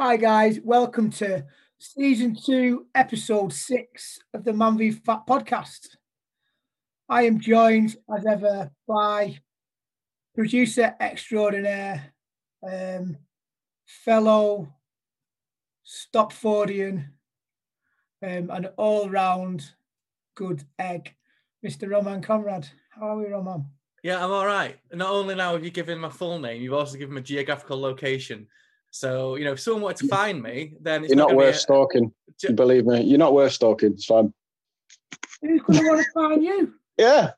Hi, guys. Welcome to season two, episode six of the Man v Fat podcast. I am joined, as ever, by producer extraordinaire, um, fellow Stopfordian, um, and all round good egg, Mr. Roman Conrad. How are we, Roman? Yeah, I'm all right. Not only now have you given my full name, you've also given my geographical location. So, you know, if someone wanted to find me, then it's You're not gonna worth be a- stalking. Ju- Believe me, you're not worth stalking. It's fine. Who's going to want to find you? Yeah.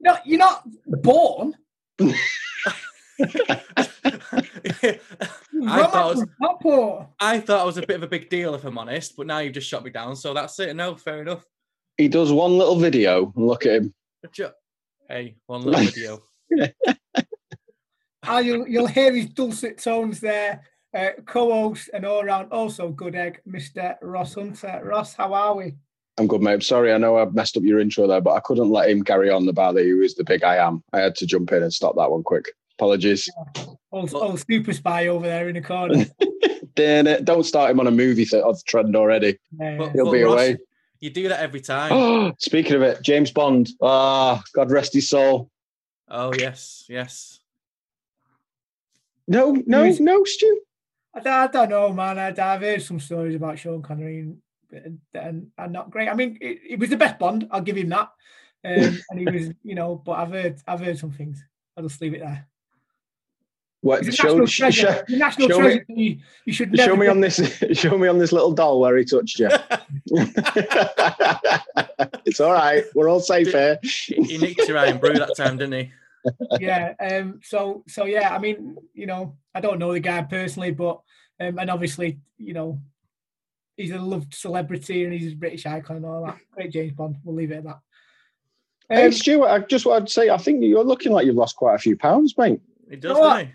No, you're not born. I thought it was- I thought it was a bit of a big deal, if I'm honest, but now you've just shot me down. So that's it. No, fair enough. He does one little video and look at him. Hey, one little video. Ah, you'll, you'll hear his dulcet tones there. Uh, co-host and all round also good egg, Mr. Ross Hunter. Ross, how are we? I'm good, mate. Sorry, I know I messed up your intro there, but I couldn't let him carry on the about that he was the big I am. I had to jump in and stop that one quick. Apologies. Old, old super spy over there in the corner. Damn it. Don't start him on a movie th- of trend already. But- He'll but be Ross, away. You do that every time. Speaking of it, James Bond. Ah, God rest his soul. Oh, yes, yes. No, no, no, Stu. I, don't- I don't know, man. I, I've heard some stories about Sean Connery and, and, and, and not great. I mean, it, it was the best Bond. I'll give him that. Um, and he was, you know, but I've heard, I've heard some things. I'll just leave it there. What? He's Show, national treasure. show, national show me- treasure. you, you should never show me get- on this. Show me on this little doll where he touched you. it's all right. We're all safe here. he nicked your Irn-Bru that time, didn't he? Yeah. Um. So so yeah. I mean, you know, I don't know the guy personally, but um, and obviously, you know, he's a loved celebrity and he's a British icon and all that. Great James Bond. We'll leave it at that. Hey, Um, Stuart, I just wanted to say, I think you're looking like you've lost quite a few pounds, mate. It does, know what?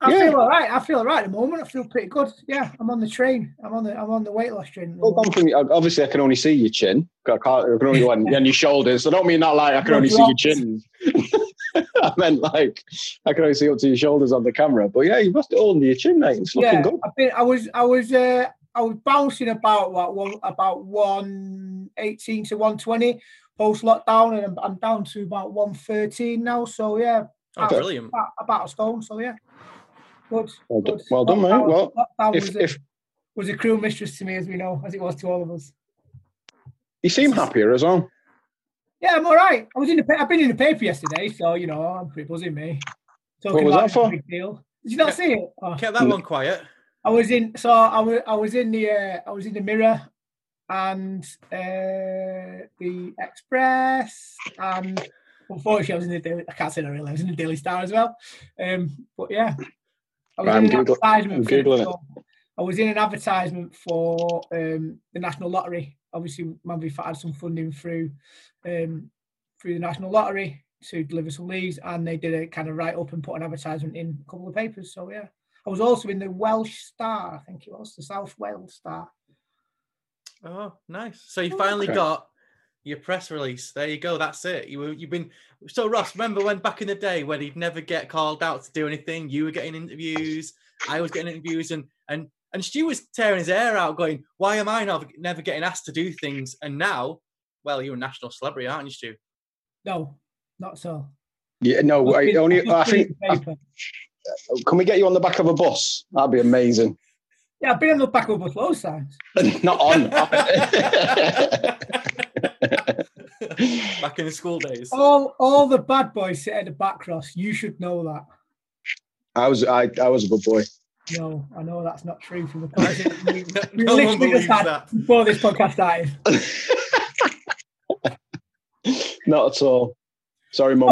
I yeah. feel all right. I feel all right at the moment. I feel pretty good. Yeah, I'm on the train. I'm on the I'm on the weight loss train. Well, gone from, obviously, I can only see your chin. I, can't, I can only go on, on your shoulders. I don't mean that like I can only see your chin. I meant like I can only see up to your shoulders on the camera. But yeah, you must have all under your chin, mate. It's looking yeah, good. I've been, I was I was uh, I was bouncing about what one about one eighteen to one twenty post lockdown, and I'm, I'm down to about one thirteen now. So yeah, Oh, Okay. brilliant. about, about a stone. So yeah, good. Well done, good. well done mate. Lockdown- Well, lockdown if, was, a, if was a cruel mistress to me, as we know, as it was to all of us. you seem happier as well. Yeah, I'm all right. I was in the pa- I've been in the paper yesterday, so you know I'm pretty buzzing. Me. Talking was about that a for? Big deal. Did you not see it? Oh. Kept that one quiet. I was in so I was I was in the uh, I was in the mirror and uh, the Express and unfortunately I was in the Daily I can't say that really I was in the Daily Star as well. Um, but yeah, I was Right, in I'm an Googl- advertisement. I'm for- Googling it. so I was in an advertisement for um, the National Lottery. Obviously, Man v Fat had some funding through um, through the National Lottery to deliver some leads, and they did a kind of write up and put an advertisement in a couple of papers. So yeah. I was also in the Welsh Star, I think it was the South Wales Star. Oh, nice. So you finally Okay. got your press release. There you go. That's it. You were, you've been so Ross. Remember when back in the day when he'd never get called out to do anything? You were getting interviews. I was getting interviews, and and and Stu was tearing his hair out, going, "Why am I not never getting asked to do things?" And now, well, you're a national celebrity, aren't you, Stu? No, not so. Yeah, no, I been- only. I think. the paper. Can we get you on the back of a bus? That'd be amazing. yeah, I've been on the back of a bus loads times. Not on. back in the school days. All all the bad boys sit at the back cross. You should know that. I was. I. I was a good boy. No, I know that's not true from the conversation we, No, no one believes that. before this podcast started. Not at all. Sorry, mum.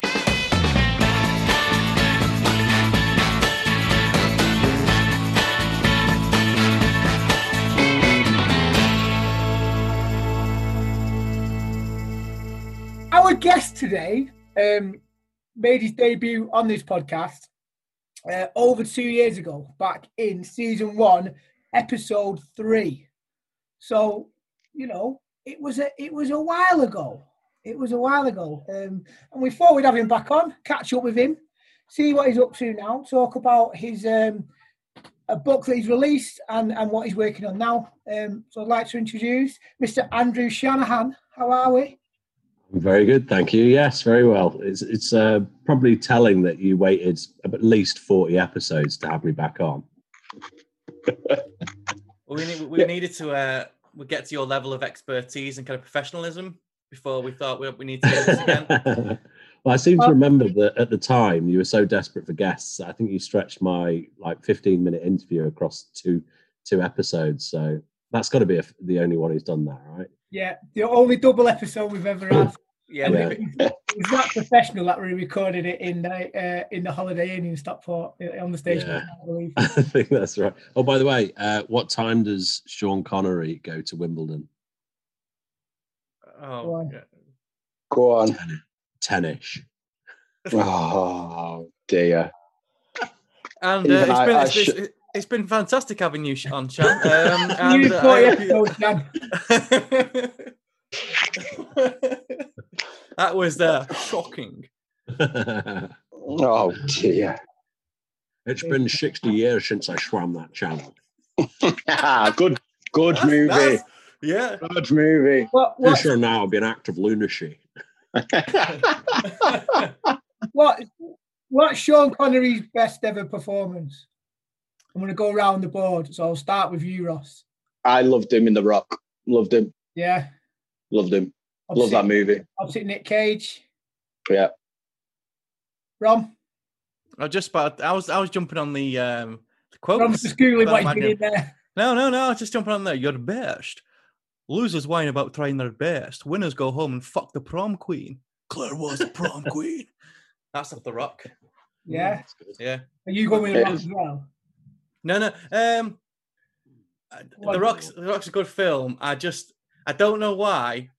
Our guest today um, made his debut on this podcast uh, over two years ago, back in season one, episode three. So, you know, it was a it was a while ago. It was a while ago, um, and we thought we'd have him back on, catch up with him, see what he's up to now, talk about his um, a book that he's released and, and what he's working on now. Um, so I'd like to introduce Mr. Andrew Shanahan. How are we? Very good, thank you. Yes, very well. It's it's uh, probably telling that you waited at least forty episodes to have me back on. Well, we, need, we needed to uh, we get to your level of expertise and kind of professionalism before we thought we, we need to do this again. well, I seem to remember that at the time you were so desperate for guests. I think you stretched my like fifteen minute interview across two two episodes. So that's got to be a, the only one who's done that, right? Yeah, the only double episode we've ever had. Yeah, And Yeah. it was- it professional that we recorded it in the uh, in the Holiday Inn in Stockport uh, on the station. Yeah. I believe. I think that's right. Oh, by the way, uh, what time does Sean Connery go to Wimbledon? Go Oh, on. yeah. Go on. Ten-ish. Oh dear. And Even uh, I- been, I it's, should- been, it's been fantastic having you on, Sean. Um, and, New uh, 40 I hope you- episodes, Dan. That was uh, shocking. Oh dear. it's been sixty years since I swam that channel. good, good That's- movie. that's- yeah. Good movie. What I'm what now I'll be an act of lunacy. what what's Sean Connery's best ever performance? I'm going to go around the board, so I'll start with you, Ross. I loved him in The Rock. Loved him. Yeah, Loved him. I'll Love that movie. Opposite Nick Cage, Yeah. Rom. I just about I was I was jumping on the um the quotes. Rom's just googling what he's Magnum. there. No, no, no, I was just jumping on there. You're the best. Losers whine about trying their best. Winners go home and fuck the prom queen. Claire was the prom queen. That's off the rock. Yeah, Yeah. are you going with It Ross as well? No, no. Um, the Rock's the Rock's a good film. I just I don't know why,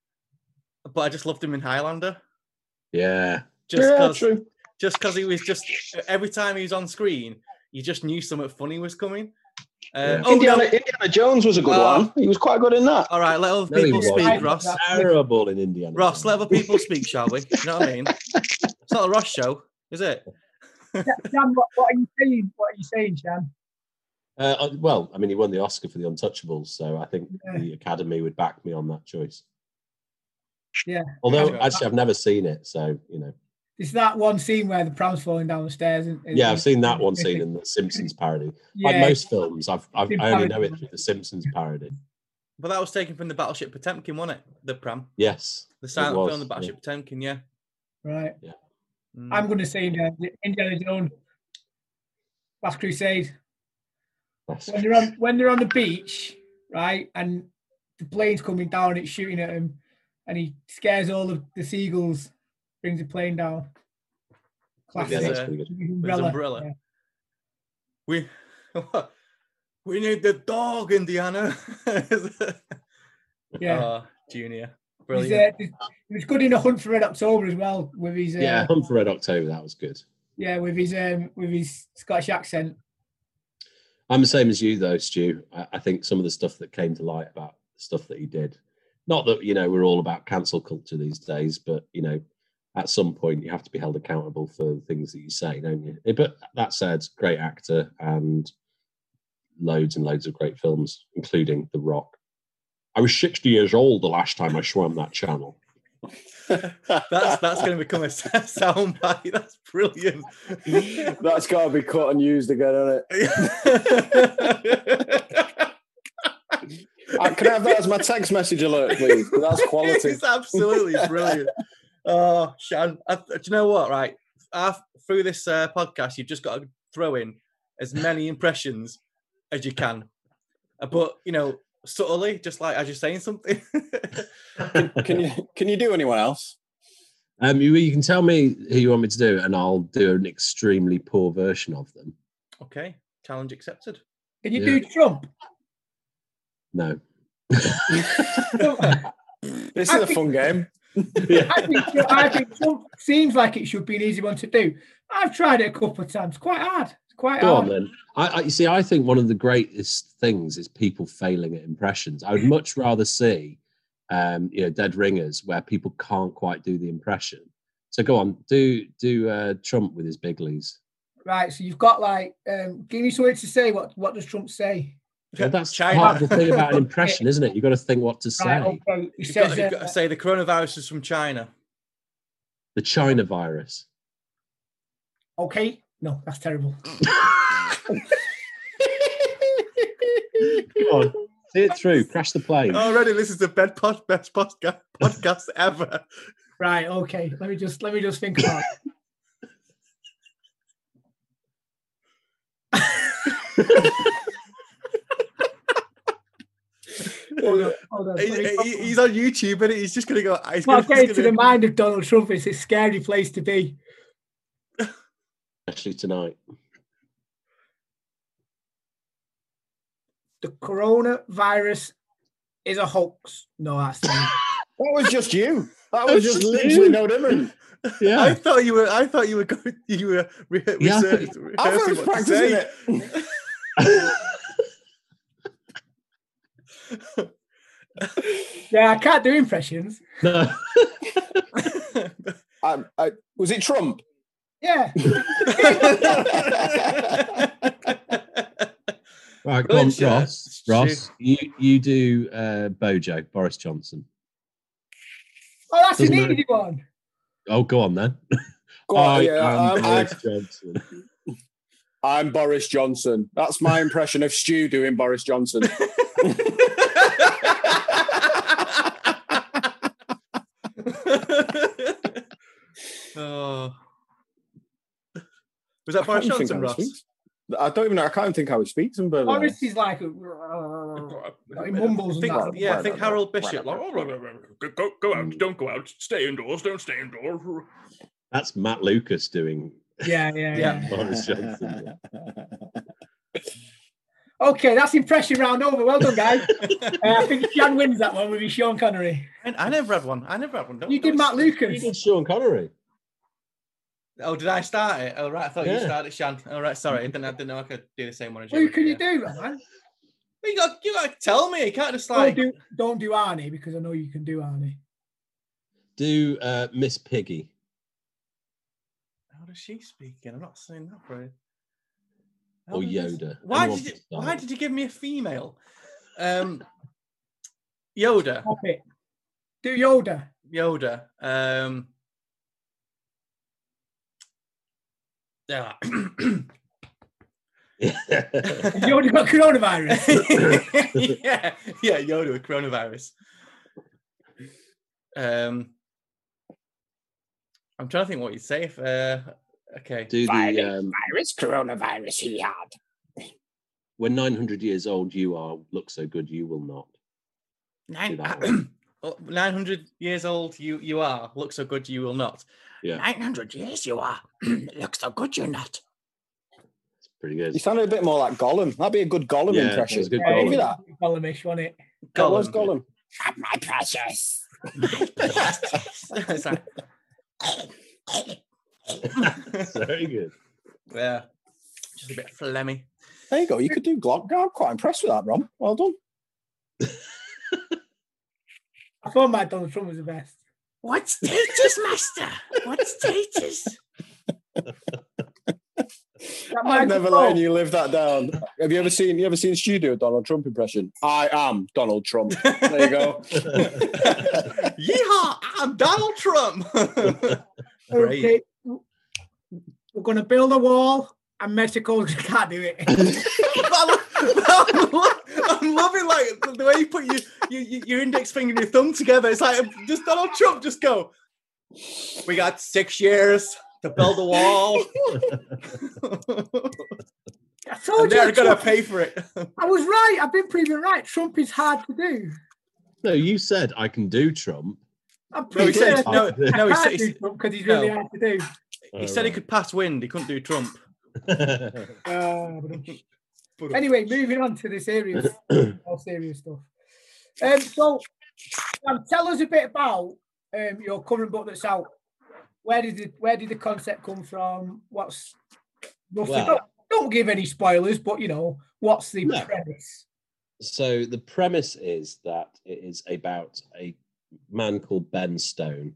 but I just loved him in Highlander. Yeah. Just because, true. just because he was just every time he was on screen, you just knew something funny was coming. Um, Yeah. Oh Indiana, no! Indiana Jones was a good Oh. one. He was quite good in that. All right, let other No, people wasn't. speak, Ross. Terrible in Indiana. Ross, Jones. let other people speak, shall we? You know what I mean? It's not a Ross show, is it? Shan, what, what are you saying? What are you saying, Shan? Uh, uh, well, I mean, he won the Oscar for The Untouchables, so I think Yeah. the Academy would back me on that choice. Yeah. Although, Okay. actually, I've never seen it, so you know. It's that one scene where the pram's falling down the stairs. And, Yeah, I've seen that one scene in the Simpsons parody. Yeah, Like most films, I've, I've I only know it through the Simpsons parody. But that was taken from the Battleship Potemkin, wasn't it? The pram, Yes, the silent was, film, the yeah. Battleship Potemkin. Yeah. right. Mm. I'm going to say Indiana, Indiana Jones, Last Crusade. that's- When they're on when they're on the beach, right, and the plane's coming down, it's shooting at him, and he scares all of the seagulls, brings the plane down. Classic. that's uh, pretty good. With his with his umbrella. Yeah. We we need the dog, Indiana. Yeah. Oh, Junior, He's, brilliant. uh, he was good in a hunt for Red October as well, with his uh, Yeah, Hunt for Red October, that was good. yeah, with his um, with his Scottish accent. I'm the same as you, though, Stu. I, I think some of the stuff that came to light about the stuff that he did, not that, you know, we're all about cancel culture these days, but, you know, at some point you have to be held accountable for the things that you say, don't you? Eh, But that said, great actor and loads and loads of great films, including The Rock. I was 60 years old the last time I swam that channel. That's that's going to become a sound bite. That's brilliant. That's got to be cut and used again, isn't it? Uh, can I have that as my text message alert, please? That's quality. it's absolutely brilliant. Oh, Shan, I, do you know what? Right, I've, through this uh, podcast, you've just got to throw in as many impressions as you can, Uh, but you know, subtly, just like as you're saying something. Can you can you do anyone else? Um, you, you can tell me who you want me to do, and I'll do an extremely poor version of them. okay, challenge accepted. Can you Yeah. do Trump? No. This is a fun game. I think, I think Trump seems like it should be an easy one to do. I've tried it a couple of times. Quite hard. It's quite Go hard. on then. I, I you see. I think one of the greatest things is people failing at impressions. I would much rather see, um, you know, dead ringers where people can't quite do the impression. So go on, do do uh, Trump with his biglies. Right, so you've got like, um, give me something to say. What what does Trump say? Well, that's China. part of the thing about an impression, isn't it? You've got to think what to say. Right, okay. You've says, got, you've got to say the coronavirus is from China. The China virus. okay. No, that's terrible. Come on, see it through. Crash the plane. Already, this is the best, pod, best podcast, podcast ever. Right, okay. Let me just let me just think about it. Hold on, hold on. He- he- he's on YouTube and he's just going to go. He's Well, gonna, getting he's to the mind of Donald Trump It's a scary place to be. Especially tonight. The coronavirus is a hoax. No, that's not. That was just you. That was just literally no different. Yeah, I thought you were. I thought you were going. You were re- Yeah, I thought research- I thought I was what practicing it. Yeah, I can't do impressions. no. I, I, um, uh, was it Trump? Yeah. Right, go on, Ross. Ross, you you do uh, Bojo, Boris Johnson. Oh, that's an Doesn't matter. easy one. Oh, go on then. Go on, I yeah, am I'm, I'm, Boris Johnson. I'm Boris Johnson. That's my impression of Stu doing Boris Johnson. oh. Was that I Boris can't Johnson, Ross? I don't even know. I can't even think how he speaks in Berlin. Boris is like, uh, a- he mumbles I and think, that. yeah, I think Harold Bishop. Like, oh, go, go, go out, hmm. don't go out, stay indoors, don't stay indoors. That's Matt Lucas doing Yeah, yeah, Yeah. yeah. Boris Johnson. Okay, that's impression round over. Well done, guys. uh, I think Jan wins that one with his Sean Connery. I, I never had one. I never had one. Don't, You did don't- Matt Lucas. You did Sean Connery. Oh, did I start it? Oh, right. I thought you started, Shan. Oh, right. Sorry. I didn't, I didn't know I could do the same one as you. Who can you do, man? You got, you got to tell me. You can't just Don't like. do, don't do Arnie because I know you can do Arnie. Do uh, Miss Piggy. How does she speak? again? I'm not saying that for you. Or Yoda. Why did you. Why did you give me a female? Um, Yoda. Do Yoda. Yoda. Um, yeah. Yoda got coronavirus. yeah, yeah, Yoda with coronavirus. Um, I'm trying to think what you'd say if. Uh, okay. Do the um, Virus, coronavirus he had. when 900 years old you are, look so good you will not. Nine, oh, 900 years old you you are. Look so good you will not. Yeah. 900 years you are. Look so good you're not. It's pretty good. You sounded a bit more like Gollum. That'd be a good Gollum Yeah, impression. was a good Yeah, Give me that. Gollum-ish, wasn't it? That was Gollum. Gollum. My precious. It's like- Very good. yeah. Just a bit phlegmy. There you go. You could do Glock. I'm quite impressed with that, Ron. Well done. I thought my Donald Trump was the best. What's status, master? What's status? I've never microphone- letting you live that down. Have you ever seen you ever seen Studio Donald Trump impression? I am Donald Trump. There you go. Yeehaw! I'm Donald Trump. Great. Okay. We're going to build a wall, and Mexico can't do it. I'm, I'm loving like the- the way you put your, your your index finger and your thumb together. It's like just Donald Trump. Just go. We got six years to build a wall. I told and you. they're gonna pay for it. I was right. I've been proven right. Trump is hard to do. No, you said I can do Trump. I'm No, he pretty said no. No, he can't said, Trump because he's really no. hard to do. He said he could pass wind. He couldn't do Trump. Uh, anyway, moving on to the serious, more serious stuff. Um, so, um, tell us a bit about um, your current book that's out. Where did the where did the concept come from? What's roughly? Well- don't, don't give any spoilers, but you know what's the No. premise? so the premise is that it is about a man called Ben Stone,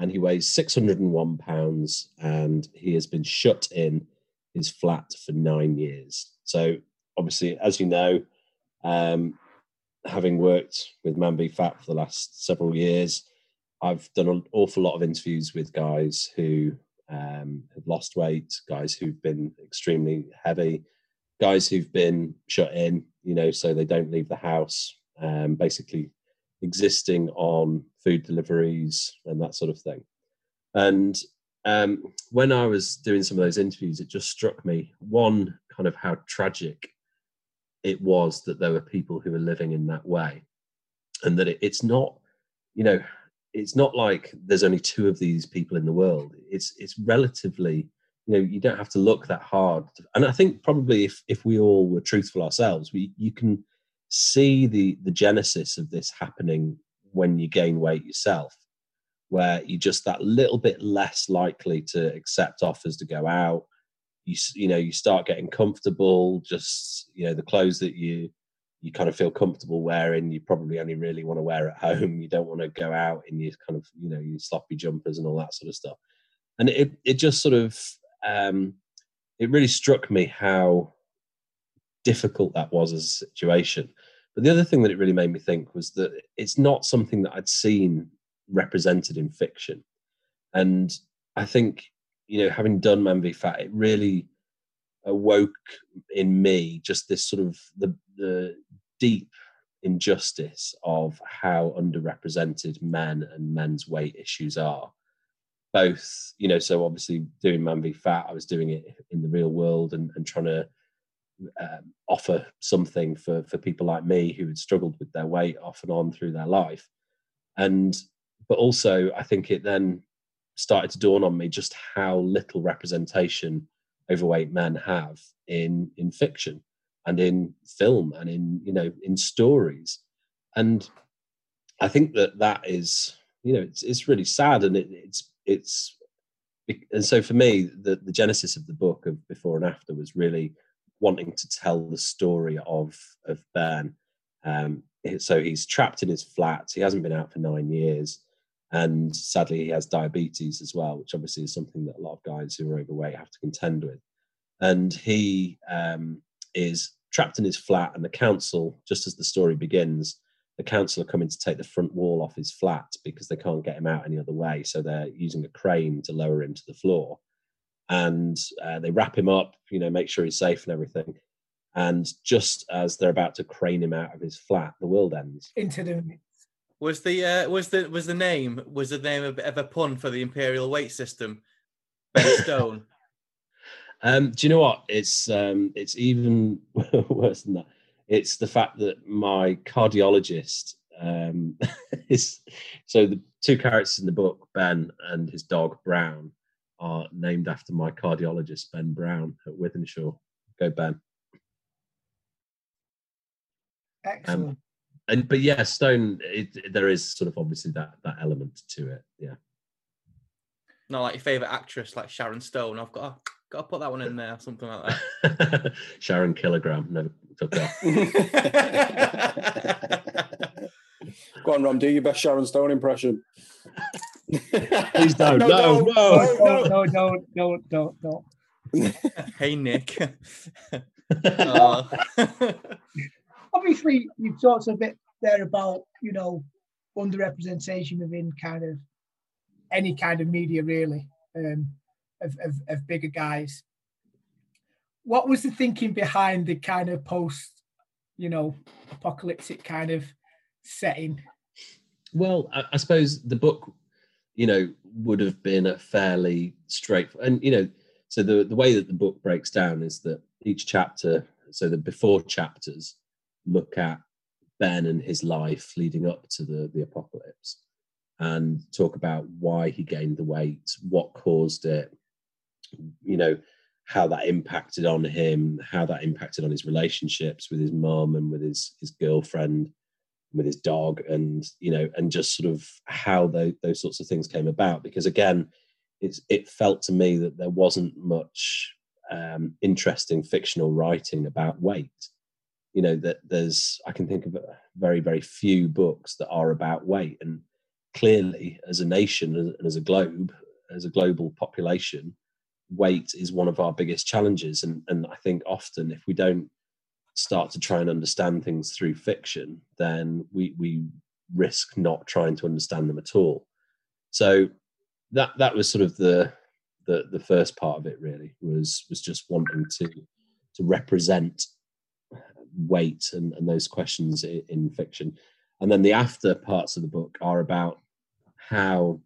and he weighs 601 pounds, and he has been shut in his flat for nine years. So obviously, as you know, um, having worked with Man v Fat for the last several years, I've done an awful lot of interviews with guys who um, have lost weight, guys who've been extremely heavy, guys who've been shut in, you know, so they don't leave the house, um, basically existing on food deliveries and that sort of thing. And um, when I was doing some of those interviews, it just struck me one kind of how tragic it was that there were people who were living in that way, and that it, it's not, you know, it's not like there's only two of these people in the world. It's it's relatively, you know, you don't have to look that hard. And I think probably if if we all were truthful ourselves, we you can see the the genesis of this happening when you gain weight yourself where you're just that little bit less likely to accept offers to go out. You you know you start getting comfortable just you know the clothes that you you kind of feel comfortable wearing you probably only really want to wear at home. You don't want to go out in your kind of you know your sloppy jumpers and all that sort of stuff. And it it just sort of um it really struck me how difficult that was as a situation but the other thing that it really made me think was that it's not something that I'd seen represented in fiction. And I think, you know, having done Man v Fat, it really awoke in me just this sort of the the deep injustice of how underrepresented men and men's weight issues are. Both, you know, so obviously doing Man v Fat, I was doing it in the real world and, and trying to um, offer something for for people like me who had struggled with their weight off and on through their life. And but also i think it then started to dawn on me just how little representation overweight men have in in fiction and in film and in you know in stories. And i think that that is you know it's it's really sad and it, it's it's and so for me the the genesis of the book of before and after was really wanting to tell the story of of Ben. Um, so he's trapped in his flat. He hasn't been out for nine years, and sadly, he has diabetes as well, which obviously is something that a lot of guys who are overweight have to contend with. And he um, is trapped in his flat, and the council, just as the story begins, the council are coming to take the front wall off his flat because they can't get him out any other way. So they're using a crane to lower him to the floor and uh, they wrap him up, you know, make sure he's safe and everything. And just as they're about to crane him out of his flat, the world ends. Into the was the uh, was the was the name was the name of, of a pun for the imperial weight system, Ben Stone. um, do you know what? It's um, it's even worse than that. It's the fact that my cardiologist um, is so the two characters in the book, Ben and his dog Brown, are named after my cardiologist, Ben Brown at Wythenshawe. Go, Ben. Excellent. Um, and but yeah, Stone. It, there is sort of obviously that that element to it. Yeah. Not like your favorite actress, like Sharon Stone. I've got to, got to put that one in there, something like that. Sharon Kilogram never took that. Go on, Rom. Do your best Sharon Stone impression. Please don't. no, no, no, no, no, don't, don't, don't, don't. hey, Nick. uh. Obviously, you've talked a bit there about you know underrepresentation within kind of any kind of media, really, um, of, of, of bigger guys. What was the thinking behind the kind of post, you know, apocalyptic kind of setting? Well, I, I suppose the book you know, would have been a fairly straight and you know, so the the way that the book breaks down is that each chapter, so the before chapters look at Ben and his life leading up to the the apocalypse and talk about why he gained the weight, what caused it, you know, how that impacted on him, how that impacted on his relationships with his mom and with his his girlfriend, with his dog and you know and just sort of how those, those sorts of things came about. Because again it's it felt to me that there wasn't much um, interesting fictional writing about weight. You know that there's i can think of very very few books that are about weight. And clearly as a nation and as a globe as a global population weight is one of our biggest challenges, and and I think often if we don't start to try and understand things through fiction, then we we risk not trying to understand them at all. So that that was sort of the the the first part of it really was was just wanting to to represent weight and, and those questions in, in fiction. And then the after parts of the book are about how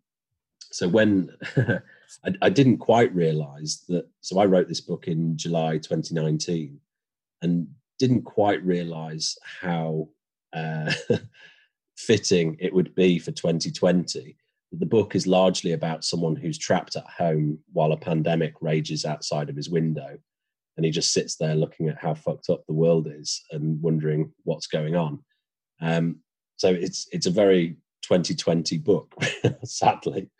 so when I, I, didn't quite realize that so i wrote this book in july 2019 and didn't quite realize how uh, fitting it would be for 2020 the book is largely about someone who's trapped at home while a pandemic rages outside of his window and he just sits there looking at how fucked up the world is and wondering what's going on. Um, so it's it's a very 2020 book sadly.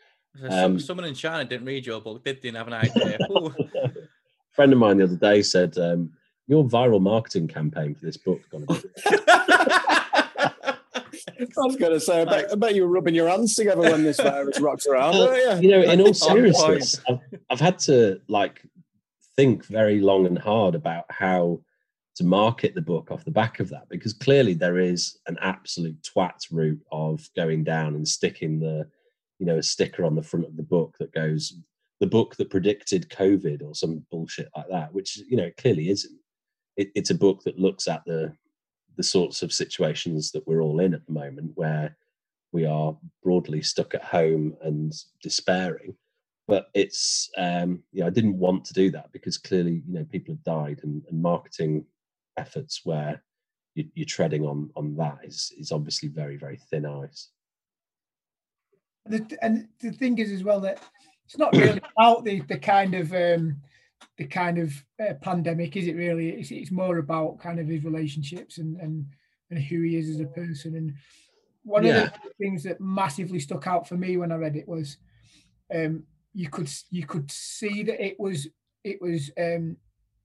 Um, someone in china didn't read your book did they? Have an idea. A friend of mine the other day said um, your viral marketing campaign for this book going to be I was going to say, I bet, I bet, you were rubbing your hands together when this virus rocks around. Well, you know, in all seriousness, I've, I've, had to like think very long and hard about how to market the book off the back of that because clearly there is an absolute twat route of going down and sticking the, you know, a sticker on the front of the book that goes the book that predicted COVID or some bullshit like that, which you know it clearly isn't. It, it's a book that looks at the the sorts of situations that we're all in at the moment where we are broadly stuck at home and despairing. But it's um i didn't want to do that because clearly you know people have died and, and marketing efforts where you, are treading on on that is is obviously very very thin ice. The, and the thing is as well that it's not really about the the kind of um the kind of uh, pandemic, is it really? It's, it's, more about kind of his relationships and, and and who he is as a person. And one yeah. of the things that massively stuck out for me when I read it was um, you could you could see that it was it was um,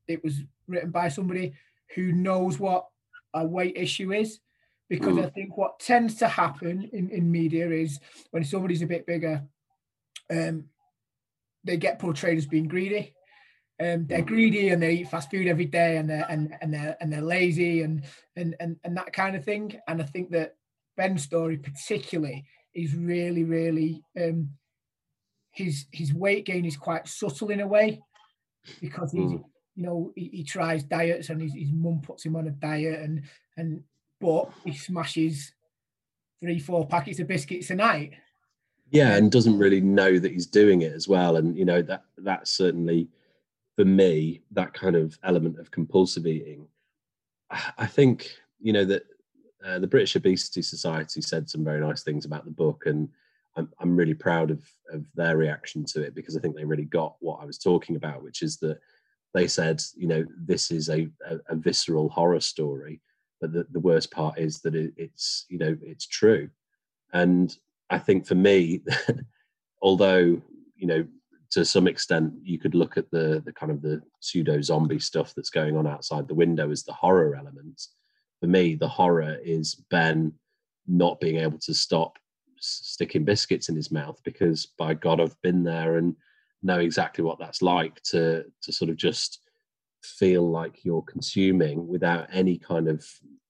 it was written by somebody who knows what a weight issue is. Because mm. I think what tends to happen in, in media is when somebody's a bit bigger, um, they get portrayed as being greedy um, they're greedy and they eat fast food every day and they're and, and they're and they're lazy and, and and and that kind of thing. And I think that Ben's story particularly is really, really um, his his weight gain is quite subtle in a way because he's mm. you know he, he, tries diets and his, his mum puts him on a diet and and but he smashes three four packets of biscuits a night yeah and doesn't really know that he's doing it as well and you know that that certainly for me, that kind of element of compulsive eating, I think, you know, that uh, the British Obesity Society said some very nice things about the book, and I'm, I'm really proud of, of their reaction to it because I think they really got what I was talking about, which is that they said, you know, this is a, a, a visceral horror story, but the, the worst part is that it, it's, you know, it's true. And I think for me, although, you know, to some extent you could look at the the kind of the pseudo zombie stuff that's going on outside the window as the horror element for me the horror is ben not being able to stop sticking biscuits in his mouth because by god i've been there and know exactly what that's like to to sort of just feel like you're consuming without any kind of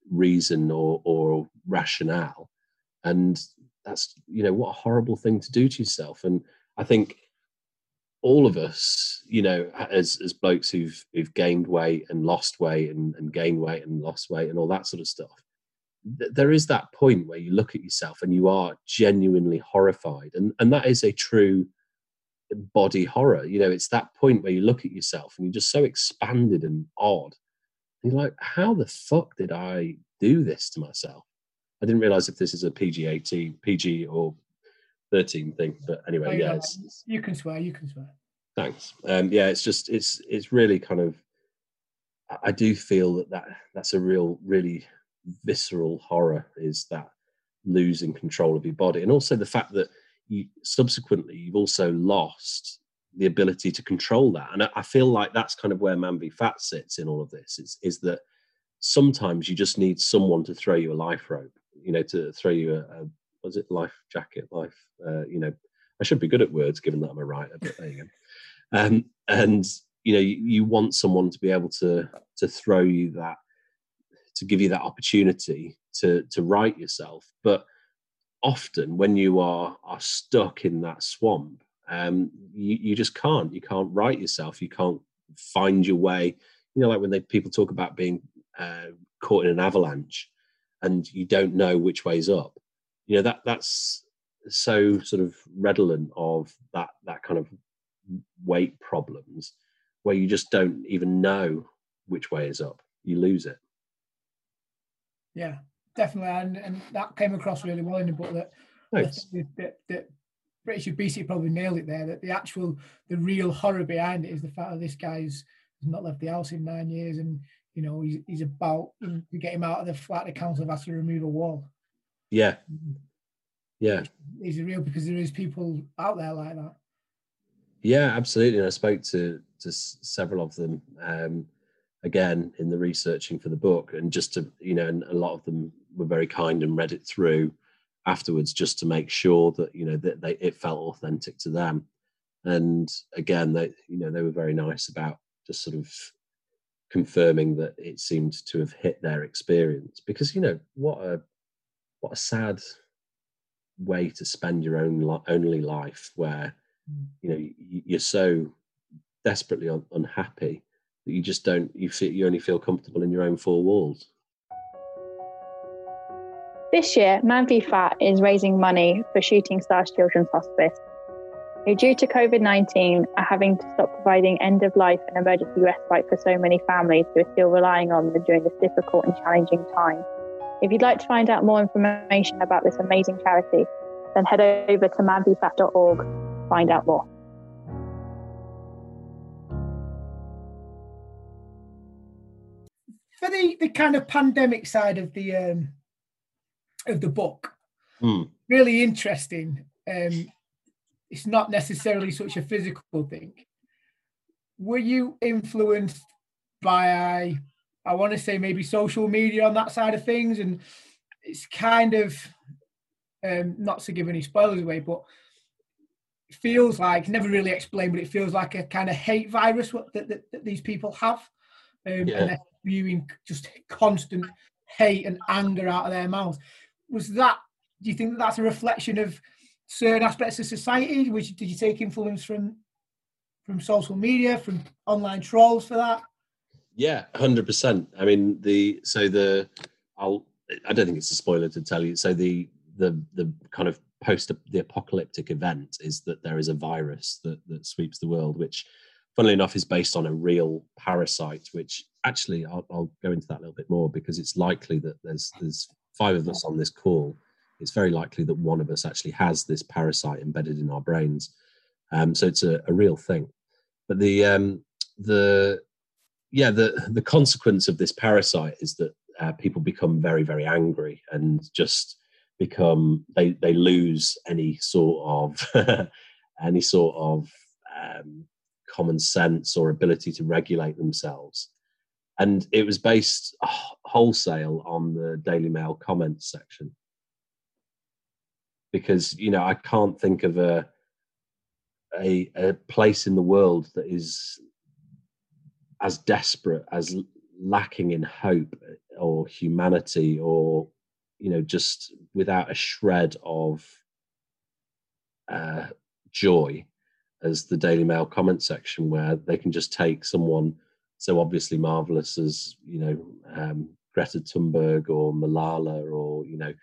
reason or or rationale. And that's you know what a horrible thing to do to yourself. And i think all of us, you know, as as blokes who've who've gained weight and lost weight and, and gained weight and lost weight and all that sort of stuff, th- there is that point where you look at yourself and you are genuinely horrified, and and that is a true body horror. You know, it's that point where you look at yourself and you're just so expanded and odd. And you're like, how the fuck did I do this to myself? I didn't realize if this is a PG 18, PG or 13 thing. But anyway, oh, yeah, it's, you can swear. You can swear. Thanks. Um, yeah, it's just it's it's really kind of. I do feel that, that that's a real, really visceral horror is that losing control of your body, and also the fact that you subsequently you've also lost the ability to control that. And I feel like that's kind of where Man v Fat sits in all of this. Is is that sometimes you just need someone to throw you a life rope, you know, to throw you a, a was it life jacket, life, uh, you know, I should be good at words given that I'm a writer, but there you go. um, and you know you, you want someone to be able to to throw you that to give you that opportunity to to write yourself. But often when you are are stuck in that swamp um you, you just can't. You can't write yourself. You can't find your way. You know like when they people talk about being uh, caught in an avalanche and you don't know which way's up you know that that's so sort of redolent of that that kind of weight problems where you just don't even know which way is up you lose it Yeah, definitely, and, and that came across really well in the book. That Thanks. that, that, British obesity probably nailed it there. That the actual, the real horror behind it is the fact that this guy's not left the house in nine years, and you know he's, he's about to get him out of the flat. The council had to remove a wall. Yeah yeah Is it real because there is people out there like that. Yeah, absolutely. And I spoke to to several of them um, again in the researching for the book, and just to you know, and a lot of them were very kind and read it through afterwards, just to make sure that you know that they it felt authentic to them. And again, they you know they were very nice about just sort of confirming that it seemed to have hit their experience because you know what a what a sad way to spend your own li- only life where mm. you know you're so desperately un- unhappy that you just don't you feel you only feel comfortable in your own four walls This year, Man v Fat is raising money for Shooting Stars Children's Hospice, who, due to COVID 19, are having to stop providing end of life and emergency respite for so many families who are still relying on them during this difficult and challenging time. If you'd like to find out more information about this amazing charity, then head over to manvfat.org to find out more. For the, the kind of pandemic side of the um, of the book, Hmm. really interesting. Um, it's not necessarily such a physical thing. Were you influenced by, I want to say maybe social media on that side of things? And it's kind of, um, not to give any spoilers away, but it feels like, never really explained, but it feels like a kind of hate virus what, that, that, that these people have. Um, Yeah. And they're viewing just constant hate and anger out of their mouths. Was that do you think that that's a reflection of certain aspects of society? Which did you take influence from from social media, from online trolls for that? Yeah 100% i mean the so the i'll i don't think it's a spoiler to tell you. So the the the kind of post the apocalyptic event is that there is a virus that that sweeps the world which funnily enough is based on a real parasite which actually I'll, I'll go into that a little bit more because it's likely that there's there's five of us on this call. It's very likely that one of us actually has this parasite embedded in our brains. Um, so it's a, a real thing. But the um, the yeah the the consequence of this parasite is that uh, people become very very angry and just become they they lose any sort of any sort of um, common sense or ability to regulate themselves. And it was based uh, wholesale on the daily mail comments section. Because you know i can't think of a a, a place in the world that is as desperate as lacking in hope or humanity or you know just without a shred of uh, joy as the daily mail comment section where they can just take someone so obviously marvelous as you know um, greta thunberg or malala or you know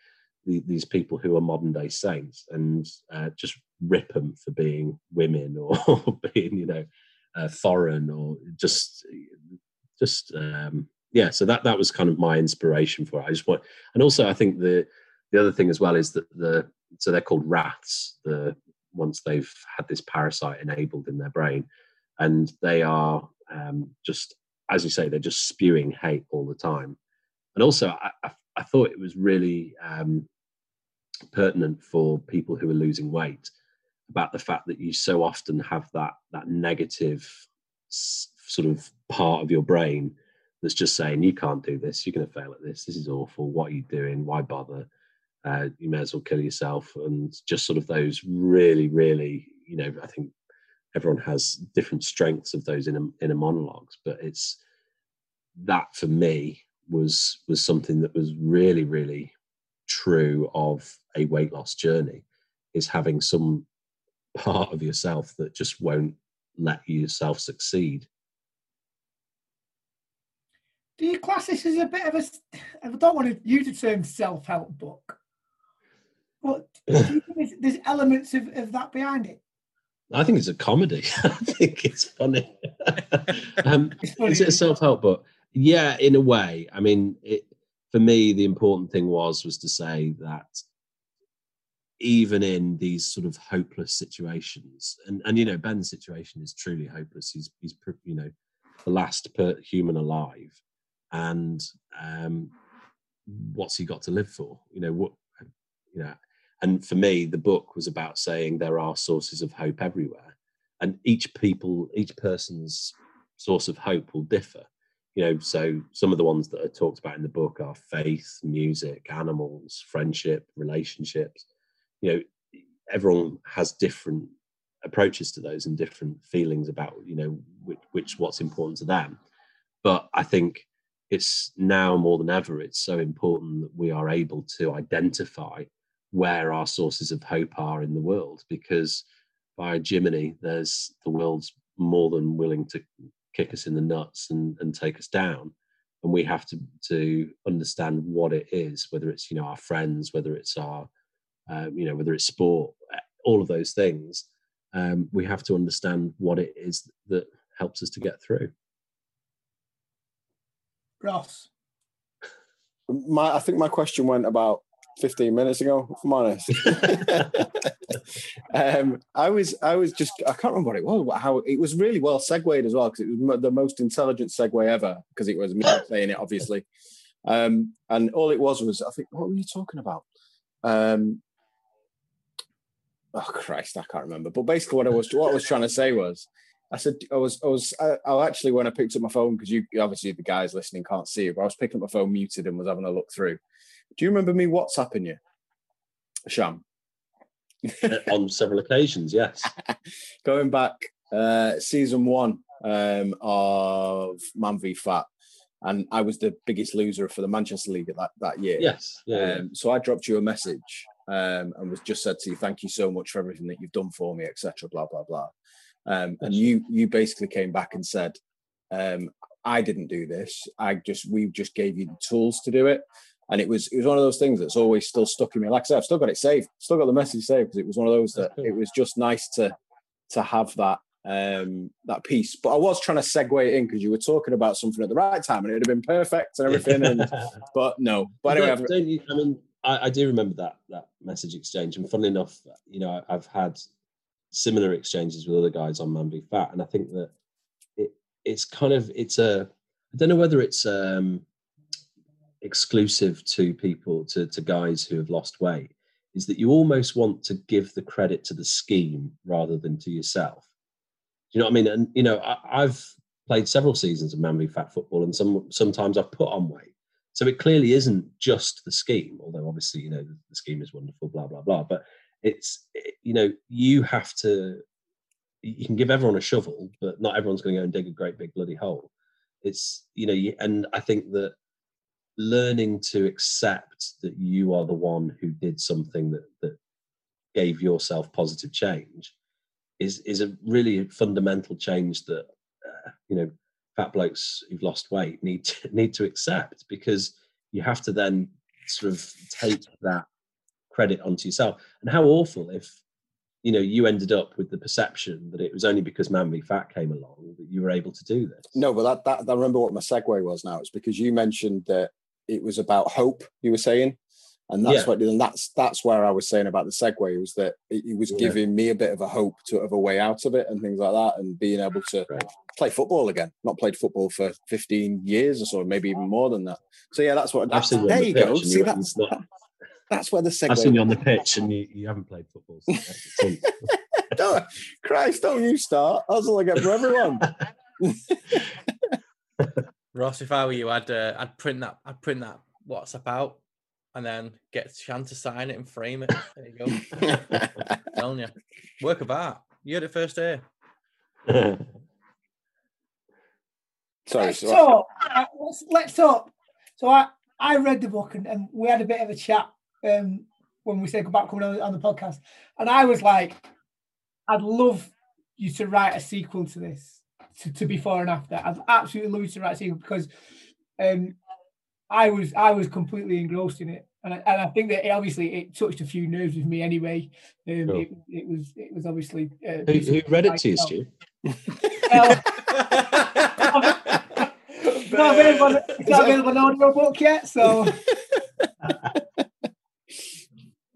the, these people who are modern day saints and uh, just rip them for being women or being you know uh, foreign or just just um yeah so that that was kind of my inspiration for it. I just want and also i think the the other thing as well is that the so they're called rats the once they've had this parasite enabled in their brain. And they are um just as you say they're just spewing hate all the time. And also i i, I thought it was really um pertinent for people who are losing weight about the fact that you so often have that that negative sort of part of your brain that's just saying you can't do this. You're going to fail at this. This is awful. What are you doing? Why bother? Uh, you may as well kill yourself. And just sort of those really really you know i think everyone has different strengths of those inner inner monologues, but it's that for me was was something that was really really true of a weight loss journey is having some part of yourself that just won't let yourself succeed Do you class this as a bit of a? I don't want to use the term self-help book, but do you think there's, there's elements of, of that behind it. I think it's a comedy. I think it's funny. um, It's funny, is it a self-help book? Yeah, in a way. I mean, it, for me, the important thing was was to say that even in these sort of hopeless situations, and and you know, Ben's situation is truly hopeless. He's he's you know the last per human alive, and um, what's he got to live for? You know what? You know, and for me, the book was about saying there are sources of hope everywhere, and each people, each person's source of hope will differ. You know, so some of the ones that are talked about in the book are faith, music, animals, friendship, relationships. You know, everyone has different approaches to those and different feelings about you know which, which what's important to them. But I think it's now more than ever it's so important that we are able to identify where our sources of hope are in the world because by Jiminy, there's the world's more than willing to kick us in the nuts and, and take us down. And we have to to understand what it is, whether it's you know our friends, whether it's our um, you know whether it's sport, all of those things. Um, we have to understand what it is that helps us to get through. Ross. My, I think my question went about 15 minutes ago, if I'm honest. um, I was, I was just, I can't remember what it was, how it was really well segued as well, because it was mo- the most intelligent segue ever, because it was me saying it, obviously. Um, and all it was was, I think, what were you talking about? Um, oh Christ, I can't remember. But basically, what I was, what I was trying to say was, I said, I was, I was, I, I actually, when I picked up my phone, because you obviously the guys listening can't see it, but I was picking up my phone muted and was having a look through. Do you remember me WhatsApping you, Sham? On several occasions, yes. Going back, uh, season one um, of Man v Fat, and I was the biggest loser for the Manchester League at that, that year. Yes. Yeah. yeah. Um, so I dropped you a message um, and was just said to you, "Thank you so much for everything that you've done for me, etc." Blah blah blah. Um, and you you basically came back and said, um, "I didn't do this. I just we just gave you the tools to do it." And it was it was one of those things that's always still stuck in me. Like I said, I've still got it saved, still got the message saved because it was one of those that it was just nice to to have that um that piece. But I was trying to segue it in because you were talking about something at the right time and it'd have been perfect and everything. And but no. But anyway, don't, don't you, I mean, I, I do remember that that message exchange, and funnily enough, you know, I've had similar exchanges with other guys on Man v Fat, and I think that it it's kind of it's a I don't know whether it's um exclusive to people to to guys who have lost weight is that you almost want to give the credit to the scheme rather than to yourself. Do you know what I mean? And you know, I, I've played several seasons of Man v Fat football, and some sometimes I've put on weight. So it clearly isn't just the scheme, although obviously you know the, scheme is wonderful, blah blah blah. But it's it- you know you have to. You can give everyone a shovel, but not everyone's going to go and dig a great big bloody hole. It's you know, and I think that learning to accept that you are the one who did something that that gave yourself positive change is is a really fundamental change that uh, you know fat blokes who've lost weight need to, need to accept because you have to then sort of take that credit onto yourself and how awful if you know you ended up with the perception that it was only because man v fat came along that you were able to do this No, but that, that I remember what my segue was now. It's because you mentioned that it was about hope. You were saying, and that's Yeah. what and that's that's where I was saying about the segue was that it, it was Yeah. giving me a bit of a hope to of a way out of it and things like that, and being able to Right. play football again. Not played football for fifteen years or so, maybe even more than that. So yeah, that's what. That's, seen you on there the you go. and See, you- that's you've not- that's where the segue. I've seen you on the pitch and you, you haven't played football since. since. don't, Christ, don't you start? That's all I get for everyone. Ross, if I were you, I'd uh, I'd print that I'd print that WhatsApp out and then get Shan to sign it and frame it. There you go. Telling you, work of art. You had it first here. Sorry, Let's so talk. Uh, let's, let's talk. So I, I read the book and, and we had a bit of a chat um, when we said about coming on, on the podcast. And I was like, I'd love you to write a sequel to this, to, to before and after. I'd absolutely love you to write a sequel because um, I was I was completely engrossed in it. And I, and I think that it, obviously it touched a few nerves with me anyway. Um, Sure. it, it was it was obviously uh, who, who read it to you, myself. Stu? Well, it's not available, on- it's not available on audio book yet, so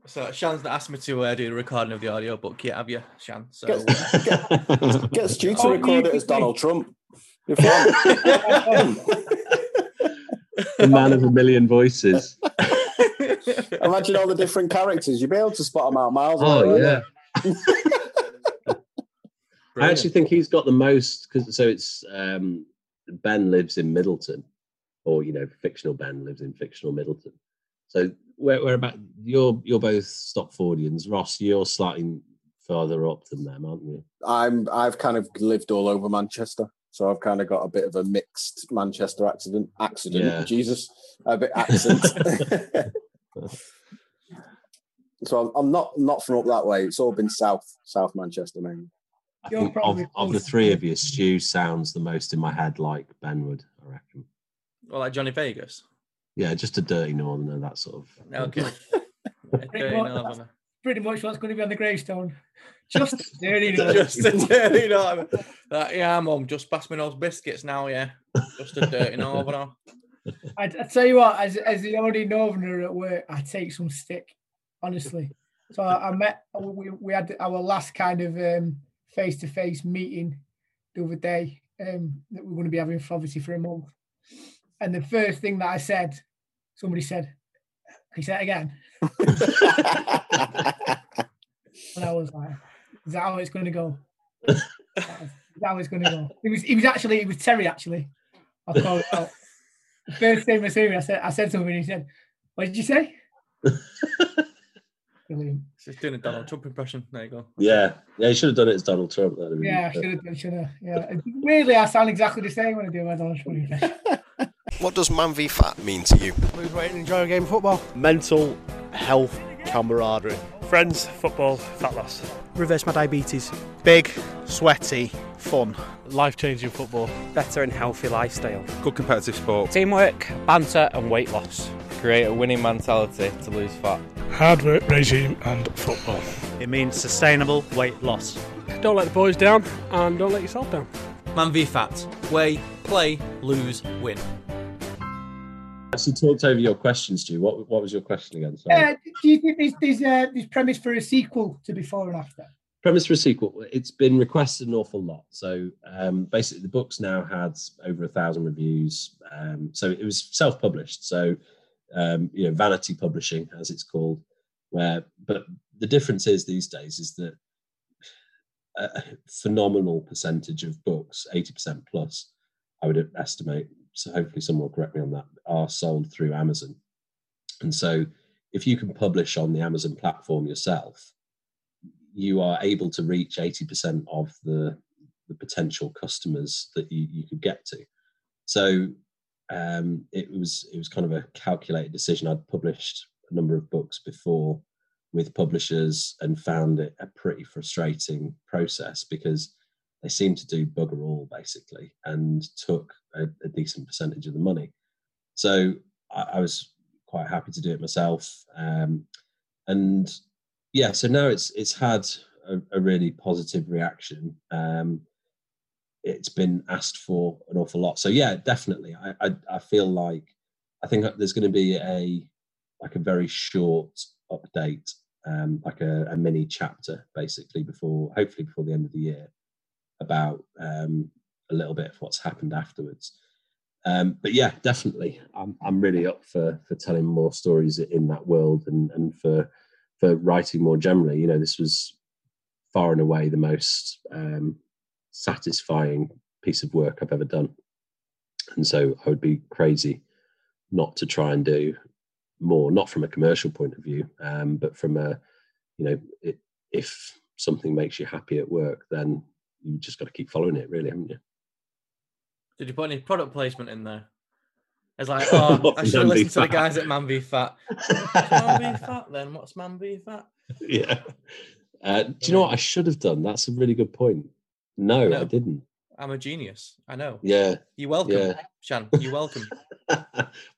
So Shan's not asked me to uh, do the recording of the audio book yet, have you, Shan? So get, get Stu to Oh, record it as could Donald Trump. The man of a million voices. Imagine all the different characters. You'd be able to spot them out miles away. Oh wouldn't yeah. I actually think he's got the most because so it's um, Ben lives in Middleton, or you know, fictional Ben lives in fictional Middleton. So where where about you're you're both Stopfordians. Ross, you're slightly further up than them, aren't you? I'm I've kind of lived all over Manchester, so I've kind of got a bit of a mixed Manchester accident. Accident, Yeah. Jesus, a bit accent. so I'm, I'm not not from up that way. It's all been south, South Manchester mainly. I You're think of, of the three of you, Stu sounds the most in my head like Ben would, I reckon. well, like Johnny Vegas. Yeah, just a dirty northerner, that sort of. Okay. Dirty. Northerner. Pretty much what's going to be on the gravestone. Just dirty just a dirty northerner. That, yeah, mum, just pass me those biscuits now, yeah. Just a dirty northerner. I, I tell you what, as as the only northerner at work, I take some stick, honestly. So I, I met we, we had our last kind of um face to face meeting the other day um that we're going to be having for obviously for a month. And the first thing that I said, somebody said, he said again?" And I was like, "Is that how it's going to go?" Is that how it's going to go? It was. It was actually. It was Terry. Actually, I called it out. The first thing I said, I said, I said something. And he said, "What did you say?" Brilliant. Just doing a Donald Trump impression. There you go. Yeah, yeah, he should have done it as Donald Trump. been Yeah, I should have done. Should have. Yeah. Weirdly, I sound exactly the same when I do my Donald Trump impression. What does man v fat mean to you? Lose weight and enjoy a game of football. mental health camaraderie. Friends, football, fat loss. Reverse my diabetes. Big, sweaty, fun. Life changing football. Better and healthy lifestyle. Good competitive sport. Teamwork, banter, and weight loss. Create a winning mentality to lose fat. Hard work regime and football. It means sustainable weight loss. Don't let the boys down and don't let yourself down. Man v Fat. Weigh, play, lose, win. So talked over your questions, Stu. What what was your question again? Sorry. Uh, do you think there's there's, uh, there's premise for a sequel to Before and After? Premise for a sequel. It's been requested an awful lot. So um, basically, the book's now had over a thousand reviews. Um, so it was self-published. So um, you know, vanity publishing, as it's called. Where, but the difference is these days is that a phenomenal percentage of books, eighty percent plus, I would estimate. So hopefully, someone will correct me on that. Are sold through Amazon, and so if you can publish on the Amazon platform yourself, you are able to reach 80% of the, the potential customers that you, you could get to. So um, it was it was kind of a calculated decision. I'd published a number of books before with publishers and found it a pretty frustrating process because they seemed to do bugger all basically and took a, a decent percentage of the money. So I, I was quite happy to do it myself. Um, and yeah, so now it's it's had a, a really positive reaction. Um, it's been asked for an awful lot. So yeah, definitely. I I, I feel like I think there's going to be a like a very short update, um, like a, a mini chapter, basically before hopefully before the end of the year, about um, a little bit of what's happened afterwards. Um, but yeah, definitely, I'm I'm really up for for telling more stories in that world and and for for writing more generally. You know, this was far and away the most um, satisfying piece of work I've ever done, and so I would be crazy not to try and do more. Not from a commercial point of view, um, but from a you know, it, if something makes you happy at work, then you just got to keep following it, really, haven't you? Did you put any product placement in there? It's like, oh, I should have Man v listened to the guys at Man v Fat. Man v Fat then? What's Man v Fat? yeah. Uh, do you know what I should have done? That's a really good point. No, I didn't. I'm a genius. I know. Yeah. You're welcome, Yeah. Shan. You're welcome.